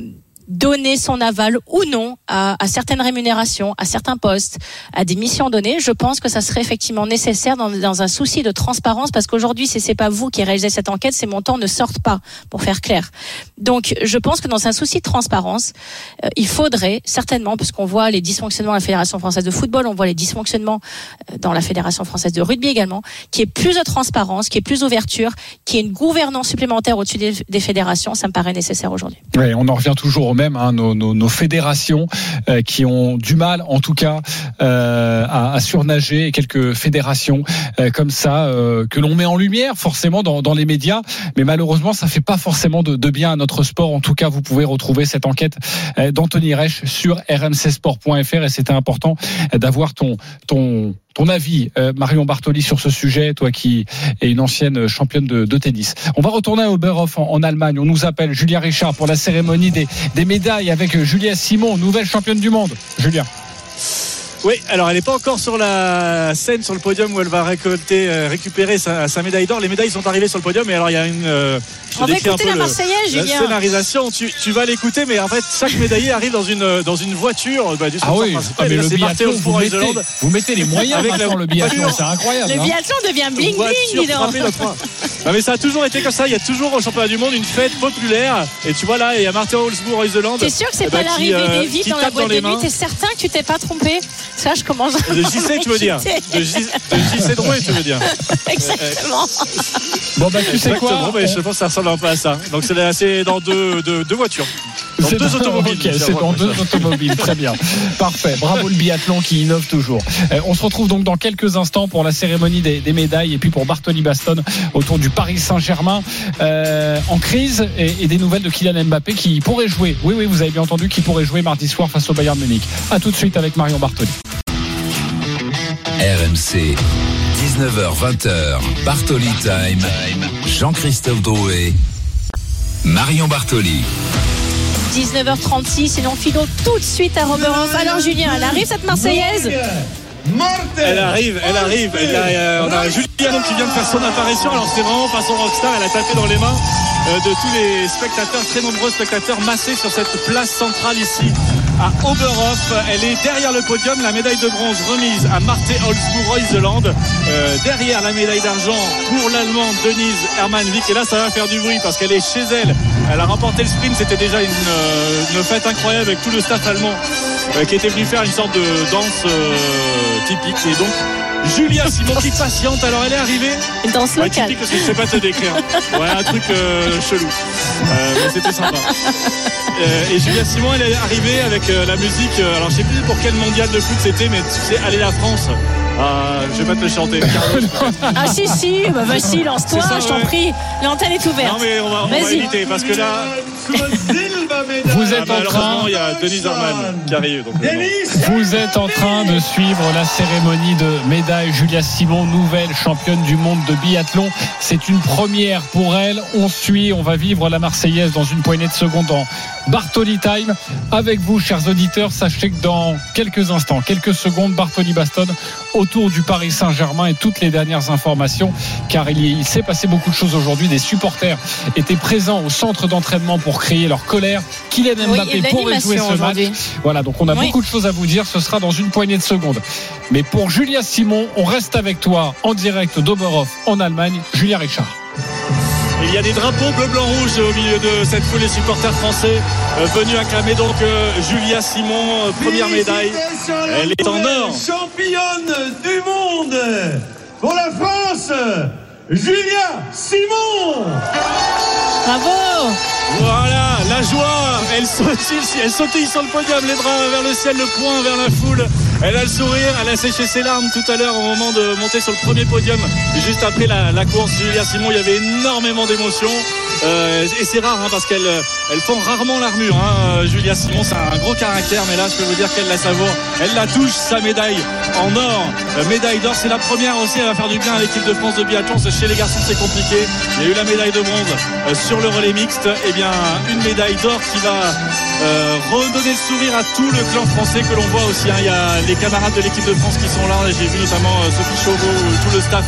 donner son aval ou non à, à, certaines rémunérations, à certains postes, à des missions données, je pense que ça serait effectivement nécessaire dans, dans un souci de transparence parce qu'aujourd'hui, si c'est pas vous qui réalisez cette enquête, ces montants ne sortent pas, pour faire clair. Donc, je pense que dans un souci de transparence, euh, il faudrait certainement, puisqu'on voit les dysfonctionnements à la Fédération française de football, on voit les dysfonctionnements euh, dans la Fédération française de rugby également, qui est plus de transparence, qui est plus d'ouverture, qui est une gouvernance supplémentaire au-dessus des, fédérations, ça me paraît nécessaire aujourd'hui. On en revient toujours au hein, nos, fédérations euh, qui ont du mal, en tout cas, euh, à, surnager, et quelques fédérations euh, comme ça que l'on met en lumière forcément dans, les médias, mais malheureusement, ça fait pas forcément de, bien à notre sport. En tout cas, vous pouvez retrouver cette enquête d'Anthony Reich sur rmcsport.fr et c'était important d'avoir ton ton ton avis, Marion Bartoli, sur ce sujet, toi qui es une ancienne championne de, tennis. On va retourner à Oberhof en, Allemagne. On nous appelle Julia Richard pour la cérémonie des médailles avec Julia Simon, nouvelle championne du monde. Julia. Oui, alors elle n'est pas encore sur la scène, sur le podium où elle va récolter, euh, récupérer sa, sa médaille d'or. Les médailles sont arrivées sur le podium, mais alors il y a une. euh, je On va décris un écouter peu la Marseillaise, la scénarisation, tu, tu vas l'écouter, mais en fait, chaque médaillé arrive dans une, dans une voiture bah, du Ah oui, principal. ah, mais Et là, le biathlon, vous mettez, Isolande. vous mettez les moyens Avec la le biathlon, c'est incroyable. Le hein. biathlon devient bling bling, dis donc. Non, mais ça a toujours été comme ça. Il y a toujours au championnat du monde une fête populaire. Et tu vois là, il y a Martin Holzbourg Isolande. T'es sûr que c'est eh pas ben, qui, l'arrivée euh, des vides qui dans la boîte de nuit. T'es certain que tu t'es pas trompé? Ça, je commence à De JC, tu veux dire. De J- de JC Drouet, tu veux dire Exactement. Bon, bah, tu sais Exactement, quoi mais je pense que ça ressemble un peu à ça. Donc c'est dans deux, deux, deux voitures. Dans C'est deux dans- automobiles. ok, c'est dans deux automobiles, très bien. Parfait. Bravo le biathlon qui innove toujours. Euh, on se retrouve donc dans quelques instants pour la cérémonie des, des médailles et puis pour Bartoli Baston autour du Paris Saint-Germain euh, en crise et, et des nouvelles de Kylian Mbappé qui pourrait jouer. Oui, oui, vous avez bien entendu, qui pourrait jouer mardi soir face au Bayern Munich. À tout de suite avec Marion Bartoli. RMC, 19h-20h, Bartoli Time, Jean-Christophe Drouet, Marion Bartoli. 19h36 et on file tout de suite à Roberhoff. Alors Julien, elle arrive cette Marseillaise Elle arrive, elle arrive. Elle a, euh, on a Julien qui vient de faire son apparition. Alors c'est vraiment façon rockstar. Elle a tapé dans les mains de tous les spectateurs, très nombreux spectateurs massés sur cette place centrale ici à Oberhof. Elle est derrière le podium. La médaille de bronze remise à Marte Holzbourg Iseland. Euh, derrière la médaille d'argent pour l'Allemande Denise Hermanvik. Et là, ça va faire du bruit parce qu'elle est chez elle. Elle a remporté le sprint. C'était déjà une, euh, fête incroyable avec tout le staff allemand euh, qui était venu faire une sorte de danse euh, typique. Et donc, Julia Simon qui patiente. Alors, elle est arrivée. Une danse Ouais, locale. typique parce que je sais pas te décrire. Ouais, un truc euh, chelou. Euh, mais c'était sympa. Euh, et Julia Simon, elle est arrivée avec la musique. alors, je sais plus pour quel mondial de foot c'était, mais tu sais, Allez la France. Ah, je vais pas te le chanter. Ah si si, bah vas-y, lance-toi, je t'en ouais. prie. L'antenne est ouverte. Non, mais on va, on va Vas-y. éviter parce que là, Vous ah, êtes en train. il y a Arman qui arrive. Donc, euh. Vous êtes en train de suivre la cérémonie de médaille Julia Simon, nouvelle championne du monde de biathlon. C'est une première pour elle. On suit, on va vivre la Marseillaise dans une poignée de secondes en Bartoli Time. Avec vous, chers auditeurs, sachez que dans quelques instants, quelques secondes, Bartoli Baston autour du Paris Saint-Germain et toutes les dernières informations, car il, s'est passé beaucoup de choses aujourd'hui. Des supporters étaient présents au centre d'entraînement pour crier leur colère. Kylian Oui, Mbappé et de pourrait jouer l'animation ce match. Voilà, donc on a Oui. beaucoup de choses à vous dire. Ce sera dans une poignée de secondes. Mais pour Julia Simon, on reste avec toi en direct d'Oberhof en Allemagne. Julia Richard. Il y a des drapeaux bleu, blanc, rouge au milieu de cette foule, les supporters français euh, venus acclamer donc euh, Julia Simon, euh, première médaille. Elle est en or. Championne du monde pour la France, Julia Simon. Bravo Voilà, la joie, elle sautille, elle sautille sur le podium, les bras vers le ciel, le poing vers la foule. Elle a le sourire, elle a séché ses larmes tout à l'heure au moment de monter sur le premier podium. Juste après la, course, Julia Simon, il y avait énormément d'émotions. Euh, et c'est rare hein, parce qu'elle elle fend rarement l'armure. Hein. Julia Simon, c'est un gros caractère, mais là, je peux vous dire qu'elle la savoure. Elle la touche, sa médaille en or. Euh, médaille d'or, c'est la première aussi. Elle va faire du bien à l'équipe de France de biathlon. Chez les garçons, c'est compliqué. Il y a eu la médaille de bronze euh, sur le relais mixte. Et bien, une médaille d'or qui va euh, redonner le sourire à tout le clan français que l'on voit aussi. hein. Il y a les camarades de l'équipe de France qui sont là. J'ai vu notamment euh, Sophie Chauveau, euh, tout le staff,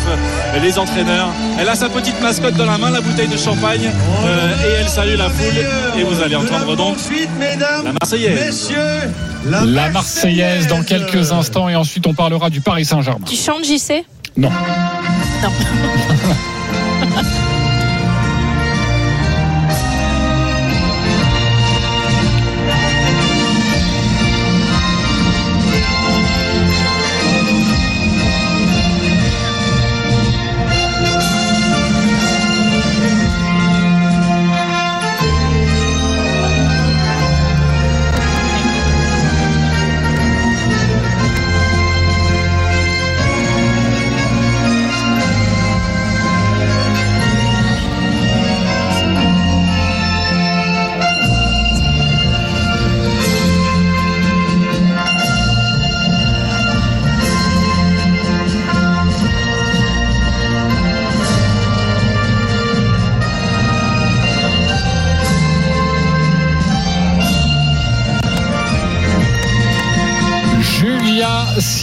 les entraîneurs. Elle a sa petite mascotte dans la main, la bouteille de champagne, euh, et elle salue la foule. Et vous allez entendre donc la Marseillaise. Messieurs, La Marseillaise dans quelques instants et ensuite on parlera du Paris Saint-Germain. Tu chantes JC Non. Non.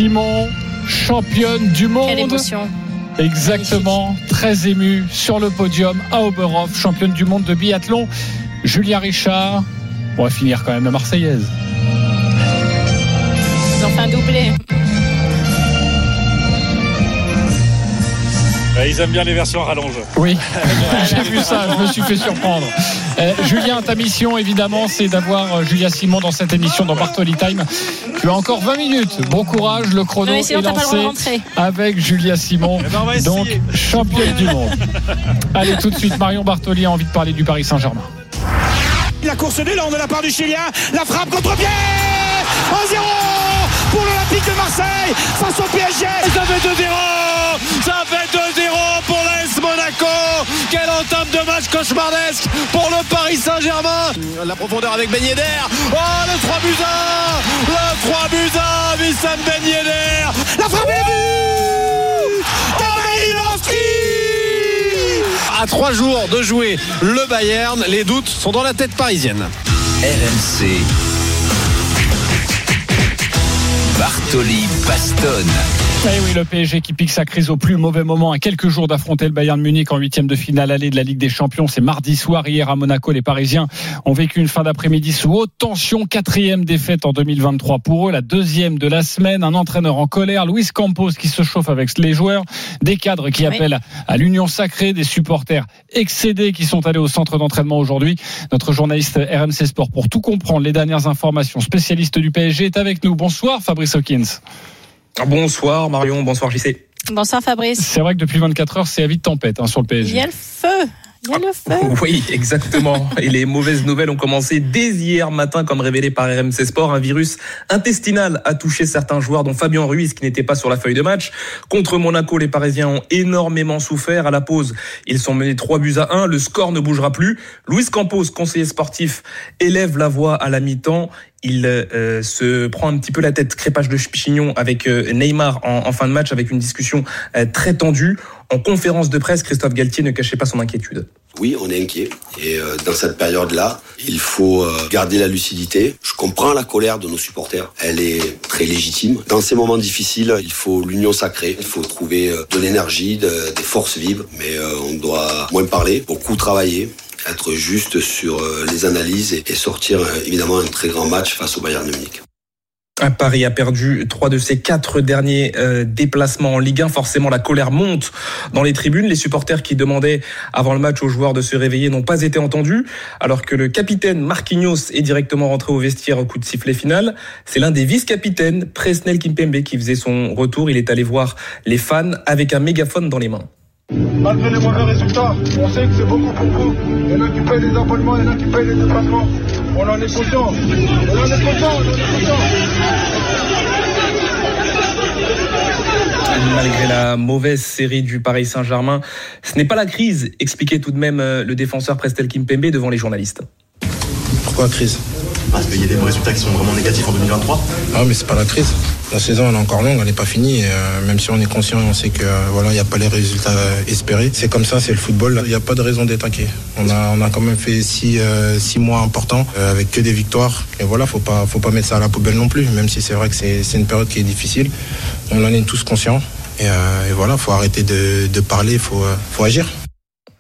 Simon, championne du monde. Quelle émotion. Exactement, très ému sur le podium à Oberhof, championne du monde de biathlon. Julia Richard, on va finir quand même la Marseillaise. Ils ont fait un doublé. Ils aiment bien les versions à rallonge. Oui, j'ai vu ça, je me suis fait surprendre. Euh, Julien, ta mission, évidemment, c'est d'avoir euh, Julia Simon dans cette émission dans Bartoli Time. Tu as encore 20 minutes. Bon courage, le chrono sinon est lancé avec Julia Simon, Eh ben, donc championne du monde. Allez, tout de suite, Marion Bartoli a envie de parler du Paris Saint-Germain. La course d'élan de la part du Chilien. La frappe contre pied 1-0 pour l'Olympique de Marseille face au PSG. Ça fait 2-0 Ça fait 2-0 pour l'AS Monaco. Quelle entame de match cauchemardesque pour le Paris Saint-Germain. La profondeur avec Ben Oh le 3 buts à 1 Le 3 buts à 1 Wissam Ben Yedder. La frappe le but Malinowski À 3 jours de jouer le Bayern, les doutes sont dans la tête parisienne. RMC. Bartoli Bastonne. Eh oui, le PSG qui pique sa crise au plus mauvais moment à quelques jours d'affronter le Bayern Munich en huitième de finale allée de la Ligue des Champions. C'est mardi soir. Hier à Monaco, les Parisiens ont vécu une fin d'après-midi sous haute tension. Quatrième défaite en 2023 pour eux, la deuxième de la semaine. Un entraîneur en colère, Luis Campos qui se chauffe avec les joueurs, des cadres qui Oui. appellent à l'union sacrée, des supporters excédés qui sont allés au centre d'entraînement aujourd'hui. Notre journaliste RMC Sport pour tout comprendre, les dernières informations, spécialiste du PSG est avec nous. Bonsoir Fabrice Hawkins. Bonsoir Marion, bonsoir JC. Bonsoir Fabrice. C'est vrai que depuis 24 heures, c'est à vide tempête hein, sur le Il y PSG. a le feu. Il y a le feu. Oui, exactement. Et les mauvaises nouvelles ont commencé dès hier matin, comme révélé par RMC Sport. Un virus intestinal a touché certains joueurs, dont Fabien Ruiz, qui n'était pas sur la feuille de match. Contre Monaco, les Parisiens ont énormément souffert. À la pause, ils sont menés 3 buts à 1. Le score ne bougera plus. Luis Campos, conseiller sportif, élève la voix à la mi-temps. Il euh, se prend un petit peu la tête, crépage de chignon avec euh, Neymar en, fin de match, avec une discussion euh, très tendue. En conférence de presse, Christophe Galtier ne cachait pas son inquiétude. Oui, on est inquiet. Et dans cette période-là, il faut garder la lucidité. Je comprends la colère de nos supporters. Elle est très légitime. Dans ces moments difficiles, il faut l'union sacrée. Il faut trouver de l'énergie, de- des forces vives. Mais on doit moins parler, beaucoup travailler, être juste sur euh, les analyses et, sortir euh, évidemment un très grand match face au Bayern Munich. Paris a perdu trois de ses quatre derniers euh, déplacements en Ligue 1. Forcément, la colère monte dans les tribunes. Les supporters qui demandaient avant le match aux joueurs de se réveiller n'ont pas été entendus, alors que le capitaine Marquinhos est directement rentré au vestiaire au coup de sifflet final. C'est l'un des vice-capitaines, Presnel Kimpembe, qui faisait son retour. Il est allé voir les fans avec un mégaphone dans les mains. Malgré les mauvais résultats, on sait que c'est beaucoup pour vous. Il y en a qui payent les abonnements, il y en a qui payent les déplacements. On en est conscient. On en est conscient, on en est conscient. Malgré la mauvaise série du Paris Saint-Germain, ce n'est pas la crise, expliquait tout de même euh, le défenseur Prestel Kimpembe devant les journalistes. Pourquoi crise? Parce qu'il y a des résultats qui sont vraiment négatifs en 2023. Ah mais c'est pas la crise. La saison elle est encore longue, elle n'est pas finie. Et, euh, même si on est conscient, on sait que euh, voilà, il n'y a pas les résultats euh, espérés. C'est comme ça, c'est le football. Il n'y a pas de raison inquiet. On a, on a quand même fait six, six mois importants avec que des victoires. Et voilà, faut pas, faut pas mettre ça à la poubelle non plus. Même si c'est vrai que c'est une période qui est difficile, on en est tous conscients. Et, euh, et voilà, faut arrêter de, de parler, faut, faut agir.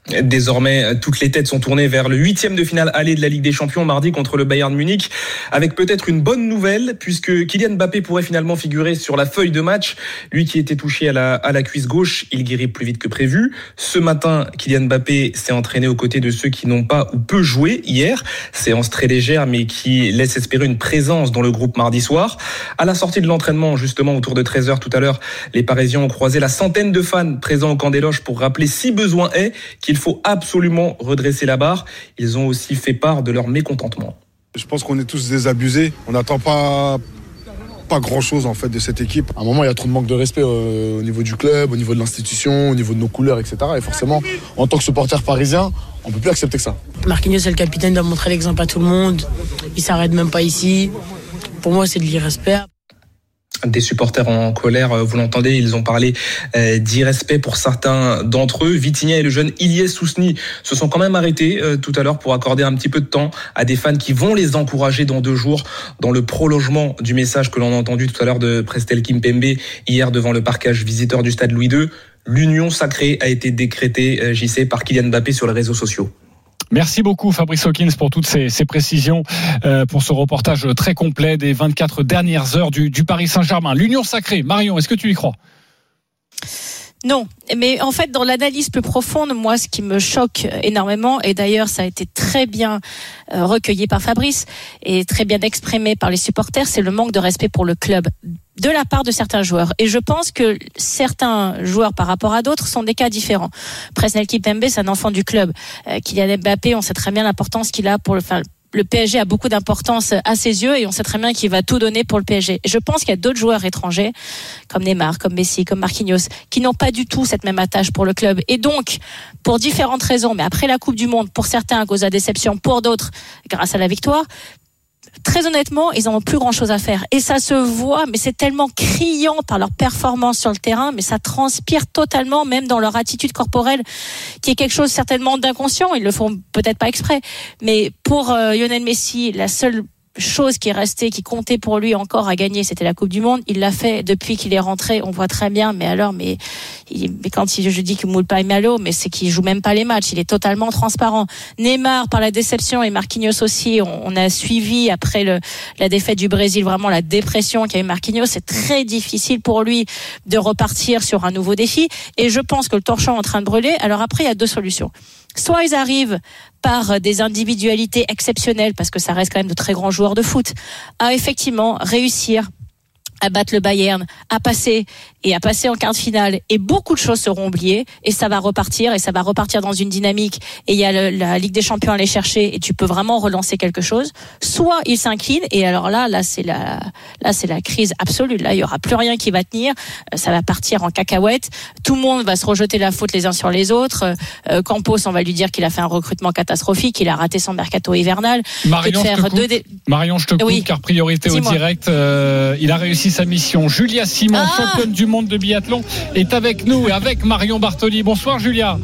Désormais, toutes les têtes sont tournées vers le huitième de finale aller de la Ligue des Champions mardi contre le Bayern Munich, avec peut-être une bonne nouvelle, puisque Kylian Mbappé pourrait finalement figurer sur la feuille de match. Lui qui était touché à la, à cuisse gauche, il guérit plus vite que prévu. Ce matin, Kylian Mbappé s'est entraîné aux côtés de ceux qui n'ont pas ou peu joué hier. Séance très légère, mais qui laisse espérer une présence dans le groupe mardi soir. À la sortie de l'entraînement, justement autour de 13h tout à l'heure, les Parisiens ont croisé la centaine de fans présents au camp des loges pour rappeler, si besoin est, qu'il faut absolument redresser la barre. Ils ont aussi fait part de leur mécontentement. Je pense qu'on est tous désabusés. On n'attend pas pas grand chose en fait de cette équipe. À un moment, il y a trop de manque de respect euh, au niveau du club, au niveau de l'institution, au niveau de nos couleurs, etc. Et forcément, en tant que supporter parisien, on peut plus accepter que ça. Marquinhos, c'est le capitaine, doit montrer l'exemple à tout le monde. Il s'arrête même pas ici. Pour moi, c'est de l'irrespect. Des supporters en colère. Vous l'entendez, ils ont parlé d'irrespect pour certains d'entre eux. Vitinha et le jeune Ilyes Sousni se sont quand même arrêtés tout à l'heure pour accorder un petit peu de temps à des fans qui vont les encourager dans deux jours dans le prolongement du message que l'on a entendu tout à l'heure de Prestel Kimpembe hier devant le parcage visiteur du stade Louis II. L'union sacrée a été décrétée, JC, par Kylian Mbappé sur les réseaux sociaux. Merci beaucoup Fabrice Hawkins pour toutes ces, précisions, euh, pour ce reportage très complet des 24 dernières heures du Paris Saint-Germain. L'union sacrée, Marion, est-ce que tu y crois? Non, mais en fait, dans l'analyse plus profonde, moi, ce qui me choque énormément, et d'ailleurs, ça a été très bien euh, recueilli par Fabrice et très bien exprimé par les supporters, c'est le manque de respect pour le club de la part de certains joueurs. Et je pense que certains joueurs par rapport à d'autres sont des cas différents. Presnel Kipembe, c'est un enfant du club. Euh, Kylian Mbappé, on sait très bien l'importance qu'il a pour le, enfin, le PSG a beaucoup d'importance à ses yeux et on sait très bien qu'il va tout donner pour le PSG. je pense qu'il y a d'autres joueurs étrangers, comme Neymar, comme Messi, comme Marquinhos, qui n'ont pas du tout cette même attache pour le club. Et donc, pour différentes raisons, mais après la Coupe du Monde, pour certains à cause de la déception, pour d'autres grâce à la victoire, très honnêtement, ils n'ont plus grand chose à faire. Et ça se voit, mais c'est tellement criant par leur performance sur le terrain, mais ça transpire totalement, même dans leur attitude corporelle, qui est quelque chose certainement d'inconscient. Ils le font peut-être pas exprès. Mais pour euh, Lionel Messi, la seule chose qui est restée, qui comptait pour lui encore à gagner, c'était la Coupe du Monde. Il l'a fait depuis qu'il est rentré. On voit très bien. Mais alors, mais, il, mais quand il, je dis qu'il moule pas Malo, mais c'est qu'il joue même pas les matchs. Il est totalement transparent. Neymar par la déception et Marquinhos aussi. On, on a suivi après le, la défaite du Brésil vraiment la dépression qu'a eu Marquinhos. C'est très difficile pour lui de repartir sur un nouveau défi. Et je pense que le torchon est en train de brûler. Alors après, il y a deux solutions. Soit ils arrivent par des individualités exceptionnelles, parce que ça reste quand même de très grands joueurs de foot, à effectivement réussir à battre le Bayern, à passer et à passer en quart de finale. Et beaucoup de choses seront oubliées et ça va repartir et ça va repartir dans une dynamique. Et il y a le, la Ligue des Champions à aller chercher et tu peux vraiment relancer quelque chose. Soit il s'incline et alors là, là c'est la, là c'est la crise absolue. Là, il y aura plus rien qui va tenir. Euh, Ça va partir en cacahuète. Tout le monde va se rejeter la faute les uns sur les autres. Euh, Campos, on va lui dire qu'il a fait un recrutement catastrophique, qu'il a raté son mercato hivernal. Marion, de je te faire coupe. deux dé- Marion, je te coupe Oui. car priorité au direct. euh, il a réussi sa mission. Julia Simon, Ah championne du monde de biathlon, est avec nous et avec Marion Bartoli. Bonsoir Julia.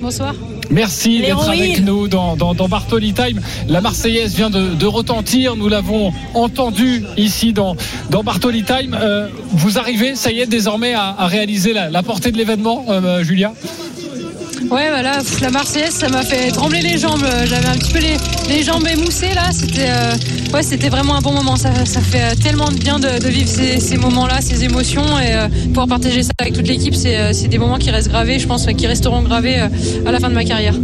Bonsoir. Merci d'être avec nous dans, dans, dans Bartoli Time. La Marseillaise vient de, de retentir. Nous l'avons entendu ici dans, dans Bartoli Time. Euh, vous arrivez, ça y est, désormais à, à réaliser la, la portée de l'événement, euh, Julia? Ouais, voilà, pff, la Marseillaise, ça m'a fait trembler les jambes. Euh, J'avais un petit peu les, les jambes émoussées là. C'était, euh, ouais, c'était vraiment un bon moment. Ça, ça fait euh, tellement de bien de, de vivre ces, ces moments-là, ces émotions et euh, pouvoir partager ça avec toute l'équipe. C'est, euh, c'est des moments qui restent gravés, je pense, qui resteront gravés euh, à la fin de ma carrière carrière.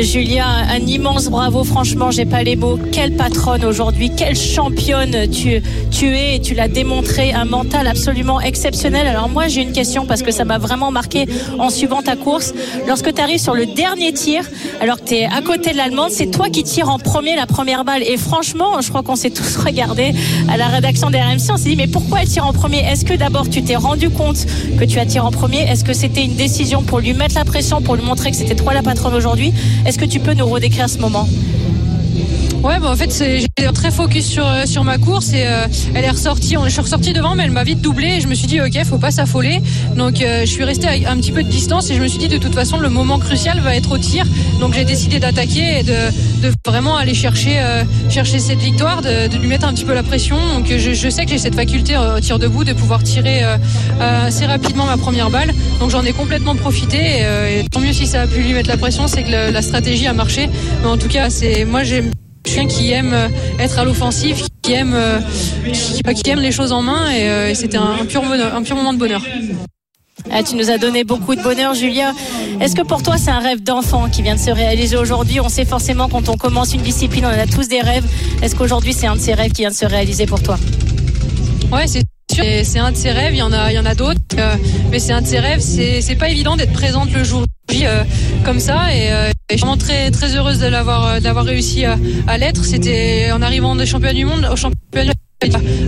Julia, un immense bravo. Franchement, j'ai pas les mots. Quelle patronne aujourd'hui, quelle championne tu, tu es tu l'as démontré. Un mental absolument exceptionnel. Alors moi, j'ai une question parce que ça m'a vraiment marqué en suivant ta course. Lorsque tu arrives sur le dernier tir, alors que tu es à côté de l'Allemande, c'est toi qui tires en premier la première balle. Et franchement, je crois qu'on s'est tous regardé à la rédaction des RMC. On s'est dit, mais pourquoi elle tire en premier? Est-ce que d'abord tu t'es rendu compte que tu as tiré en premier? Est-ce que c'était une décision pour lui mettre la pression, pour lui montrer que c'était toi la patronne aujourd'hui? Est-ce que tu peux nous redécrire ce moment? Ouais, bah en fait, j'étais très focus sur, euh, sur ma course et euh, elle est ressortie. Je suis ressorti devant, mais elle m'a vite doublé et je me suis dit, ok, faut pas s'affoler. Donc, euh, je suis resté avec un petit peu de distance et je me suis dit, de toute façon, le moment crucial va être au tir. Donc, j'ai décidé d'attaquer et de, de vraiment aller chercher, chercher cette victoire, de, lui mettre un petit peu la pression. Donc, je, sais que j'ai cette faculté au tir debout de pouvoir tirer assez rapidement ma première balle. Donc, j'en ai complètement profité et, tant mieux si ça a pu lui mettre la pression, c'est que la stratégie a marché. Mais en tout cas, c'est moi, suis quelqu'un qui aime euh, être à l'offensive, qui aime, euh, qui, qui aime les choses en main et, euh, et c'était un, pur un pur moment de bonheur. Ah, tu nous as donné beaucoup de bonheur, Julia. Est-ce que pour toi, c'est un rêve d'enfant qui vient de se réaliser aujourd'hui? On sait forcément quand on commence une discipline, on a tous des rêves. Est-ce qu'aujourd'hui, c'est un de ces rêves qui vient de se réaliser pour toi? Ouais, c'est sûr. C'est un de ses rêves. Il y en a, il y en a d'autres, euh, mais c'est un de ses rêves. C'est, c'est pas évident d'être présente le jour Euh, comme ça. Et, euh, et je suis vraiment très, très heureuse de l'avoir, euh, d'avoir réussi à, à l'être. C'était en arrivant des championnats du monde au championnat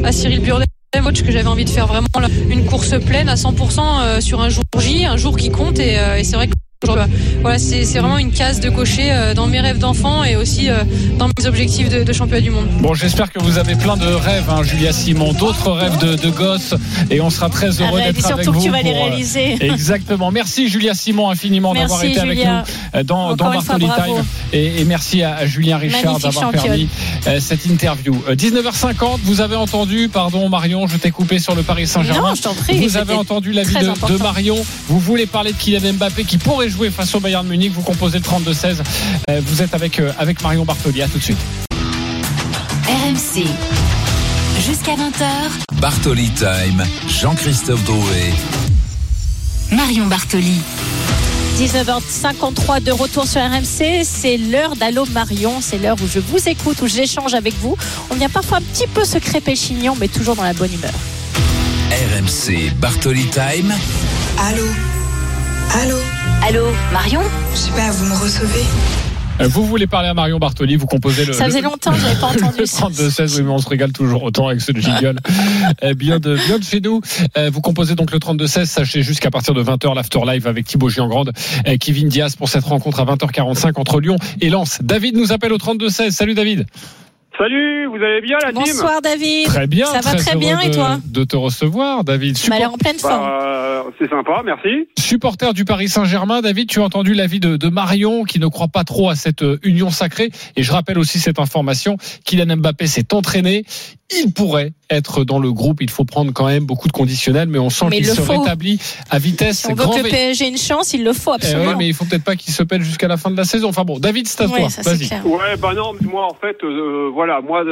à Cyril Burdet. coach que j'avais envie de faire vraiment une course pleine à 100% euh, sur un jour J, un jour qui compte et c'est vrai que Voilà, c'est vraiment une case de cocher euh, dans mes rêves d'enfant et aussi euh, dans mes objectifs de, de championnat du monde. Bon, j'espère que vous avez plein de rêves, hein, Julia Simon, d'autres rêves de, de gosses, et on sera très heureux Ah bah, d'être avec surtout que vous. tu vas les pour, euh, réaliser. Exactement. Merci Julia Simon infiniment d'avoir été avec nous dans, dans Bartoli. Time, et, et merci à, à Julien Richard d'avoir permis euh, cette interview. Euh, 19h50, vous avez entendu, pardon Marion, je t'ai coupé sur le Paris Saint-Germain. Non, je t'en prie, Vous avez entendu l'avis de, important. de Marion. Vous voulez parler de Kylian Mbappé qui pourrait jouer face au Bayern Munich. Vous composez le 32-16. Euh, vous êtes avec, euh, avec Marion Bartoli. À tout de suite. RMC. Jusqu'à 20h, Bartoli Time, Jean-Christophe Drouet. Marion Bartoli. 19h53 de retour sur RMC, c'est l'heure d'Allo Marion, c'est l'heure où je vous écoute, où j'échange avec vous. On vient parfois un petit peu se crêper chignon, mais toujours dans la bonne humeur. RMC Bartoli Time. Allô Allô Allô, Marion Je sais pas, vous me recevez Euh, Vous voulez parler à Marion Bartoli, vous composez le. Ça faisait le- longtemps que j'avais pas entendu Le ça. 32-16, oui, mais on se régale toujours autant avec ce jingle. Euh, bien, de, bien de chez nous. Euh, vous composez donc le 32-16. Sachez juste qu'à partir de 20h, l'after live avec Thibaut Giangrande, Kevin Diaz pour cette rencontre à 20h45 entre Lyon et Lens. David nous appelle au 32-16. Salut David. Salut, vous allez bien la team? Bonsoir David. Très bien. Ça va très bien et toi? De te recevoir, David. Tu m'as l'air en pleine forme. Bah, euh, C'est sympa, merci. Supporter du Paris Saint-Germain, David, tu as entendu l'avis de, de Marion qui ne croit pas trop à cette euh, union sacrée. Et je rappelle aussi cette information, Kylian Mbappé s'est entraîné. Il pourrait être dans le groupe. Il faut prendre quand même beaucoup de conditionnels, mais on sent qu'il se faut. rétablit à vitesse Si on veut que le. PSG ait une chance, il le faut Eh absolument. ouais, mais il faut peut-être pas qu'il se pèle jusqu'à la fin de la saison. Enfin bon, David, c'est à Ouais, toi. Vas-y. Ouais, bah non, moi en fait, euh, voilà, moi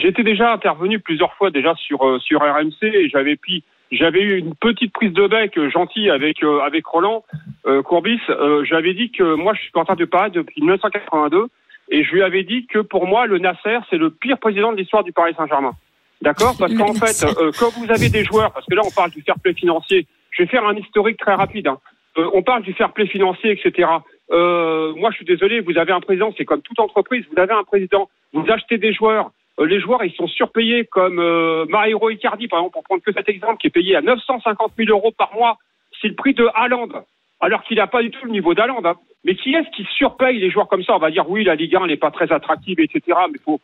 j'étais déjà intervenu plusieurs fois déjà sur euh, sur RMC et j'avais puis j'avais eu une petite prise de bec euh, gentille avec euh, avec Roland euh, Courbis. Euh, j'avais dit que moi je suis supporter de Paris depuis 1982 et je lui avais dit que pour moi le Nasser c'est le pire président de l'histoire du Paris Saint-Germain. D'accord? Parce qu'en fait, quand vous avez des joueurs, parce que là on parle du fair play financier, je vais faire un historique très rapide. hein. On parle du fair play financier, etc. Moi, je suis désolé, vous avez un président, c'est comme toute entreprise, vous avez un président, vous achetez des joueurs, les joueurs, ils sont surpayés comme euh, Mario Icardi, par exemple, pour prendre que cet exemple, qui est payé à 950 000 euros par mois, c'est le prix de Haaland, alors qu'il n'a pas du tout le niveau d'Haaland. hein. Mais qui est-ce qui surpaye les joueurs comme ça? On va dire oui, la Ligue 1 n'est pas très attractive, etc. Mais faut,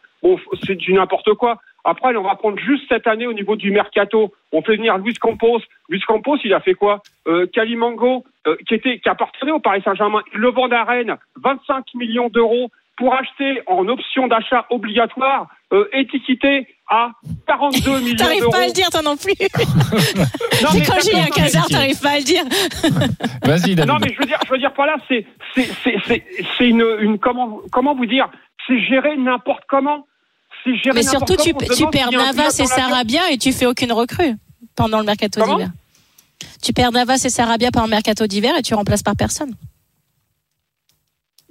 c'est du n'importe quoi. Après, on va prendre juste cette année au niveau du mercato. On fait venir Luis Campos. Luis Campos, il a fait quoi? Euh, euh, qui était qui appartenait au Paris Saint-Germain, le vend à Rennes, 25 millions d'euros pour acheter en option d'achat obligatoire, euh, étiqueté à 42 millions T'arrives d'euros. pas à le dire toi non plus. Non, C'est mais quand non, Cazard, mais- t'arrives pas à le dire. Vas-y. Non, mais je veux dire, je veux dire par là, c'est, c'est, c'est, c'est, c'est une, une, comment, comment vous dire, c'est géré n'importe comment. C'est géré Mais n'importe surtout, tu, tu perds un Navas et. Sarabia et tu fais aucune recrue pendant le mercato Comment d'hiver. Tu perds Navas et Sarabia pendant le mercato d'hiver et tu remplaces par personne.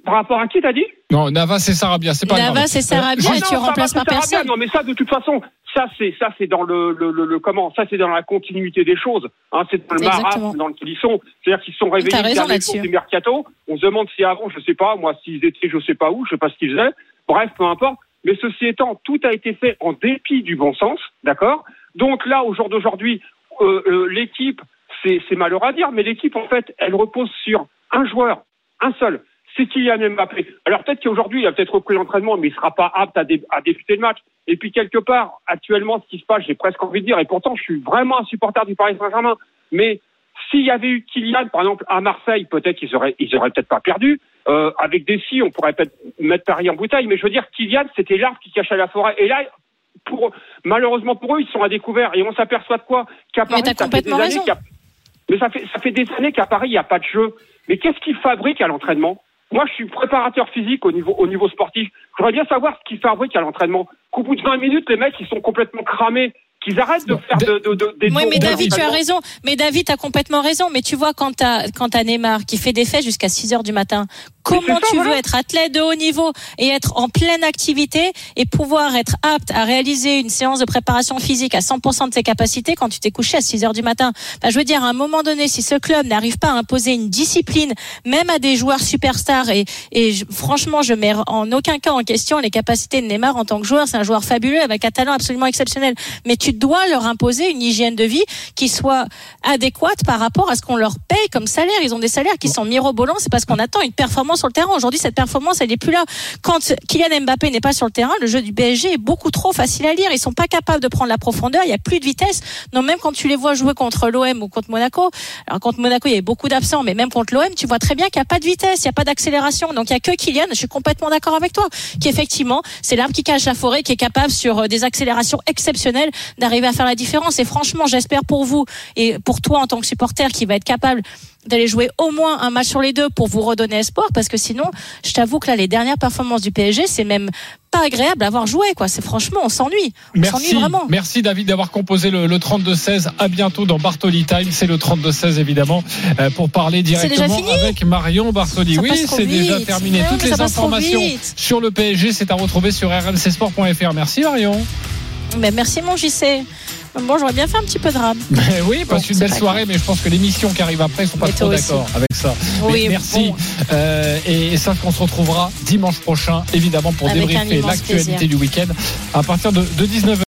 Par rapport à qui t'as dit? Non, Navas et Sarabia, c'est pas. Navas et Sarabia Ah et non, tu remplaces à personne. Non, mais ça, de toute façon, ça, c'est, ça, c'est dans le, le, le, le- comment, ça, c'est dans la continuité des choses. Hein, c'est dans le marasme dans lequel ils sont. C'est-à-dire qu'ils se sont réveillés raison jour du mercato. On se demande si avant, je sais pas, moi, s'ils étaient, je sais pas où, je sais pas ce qu'ils faisaient. Bref, peu importe. Mais ceci étant, tout a été fait en dépit du bon sens, d'accord? Donc là, au jour d'aujourd'hui, euh, euh, l'équipe, c'est, c'est malheureux à dire, mais l'équipe, en fait, elle repose sur un joueur, un seul. C'est Kylian Mbappé. Alors peut-être qu'aujourd'hui, il a peut-être repris l'entraînement, mais il sera pas apte à, dé- à débuter le match. Et puis quelque part, actuellement, ce qui se passe, j'ai presque envie de dire, et pourtant, je suis vraiment un supporter du Paris Saint-Germain. Mais s'il y avait eu Kylian, par exemple, à Marseille, peut-être qu'ils auraient, ils auraient peut-être pas perdu. Euh, avec des si, on pourrait peut-être mettre Paris en bouteille. Mais je veux dire, Kylian, c'était l'arbre qui cachait la forêt. Et là, pour, malheureusement pour eux, ils sont à découvert. Et on s'aperçoit de quoi? Qu'à Paris, t'as ça fait des complètement années raison. a- mais ça fait, ça fait des années qu'à Paris, il n'y a pas de jeu. Mais qu'est-ce qu'ils fabriquent à l'entraînement? Moi, je suis préparateur physique au niveau, au niveau sportif. Je voudrais bien savoir ce qu'ils fabriquent à l'entraînement. Qu'au bout de 20 minutes, les mecs, ils sont complètement cramés. Qu'ils arrêtent de faire de, de, de- des Oui, mais David, tu as raison. Mais David, tu as complètement raison. Mais tu vois, quand tu as, quand t'as Neymar qui fait des faits jusqu'à 6 heures du matin, Comment ça, tu veux être athlète de haut niveau et être en pleine activité et pouvoir être apte à réaliser une séance de préparation physique à 100% de tes capacités quand tu t'es couché à 6 heures du matin? Bah, Je veux dire, à un moment donné, si ce club n'arrive pas à imposer une discipline, même à des joueurs superstars, et, et je- franchement, je mets en aucun cas en question les capacités de Neymar en tant que joueur. C'est un joueur fabuleux avec un talent absolument exceptionnel. Mais tu dois leur imposer une hygiène de vie qui soit adéquate par rapport à ce qu'on leur paye comme salaire. Ils ont des salaires qui sont mirobolants. C'est parce qu'on attend une performance sur le terrain. Aujourd'hui, cette performance, elle n'est plus là. Quand Kylian Mbappé n'est pas sur le terrain, le jeu du PSG est beaucoup trop facile à lire. Ils sont pas capables de prendre la profondeur. Il y a plus de vitesse. Non, même quand tu les vois jouer contre l'OM ou contre Monaco. Alors, contre Monaco, il y avait beaucoup d'absents, mais même contre l'OM, tu vois très bien qu'il n'y a pas de vitesse, il n'y a pas d'accélération. Donc, il y a que Kylian. Je suis complètement d'accord avec toi. Qui, effectivement, c'est l'arbre qui cache la forêt, qui est capable sur euh, des accélérations exceptionnelles d'arriver à faire la différence. Et franchement, j'espère pour vous et pour toi en tant que supporter qui va être capable d'aller jouer au moins un match sur les deux pour vous redonner espoir parce que sinon je t'avoue que là les dernières performances du PSG c'est même pas agréable à avoir joué quoi c'est franchement on s'ennuie on Merci, s'ennuie vraiment merci David d'avoir composé le, le 32-16. À bientôt dans Bartoli Time. C'est le 32-16 évidemment euh, pour parler directement avec Marion Bartoli. Ça Oui, c'est déjà terminé. Toutes les informations sur le PSG, c'est à retrouver sur rmcsport.fr. Merci Marion. Mais merci mon JC bon j'aurais bien fait un petit peu de rame Ben oui, passe Bon, une belle soirée, mais je pense que l'émission qui arrive après, ils sont pas Mais trop d'accord avec ça. Oui, Mais merci. bon. Euh, et, et ça qu'on se retrouvera dimanche prochain, évidemment, pour Avec débriefer l'actualité du week-end à partir de, de 19h.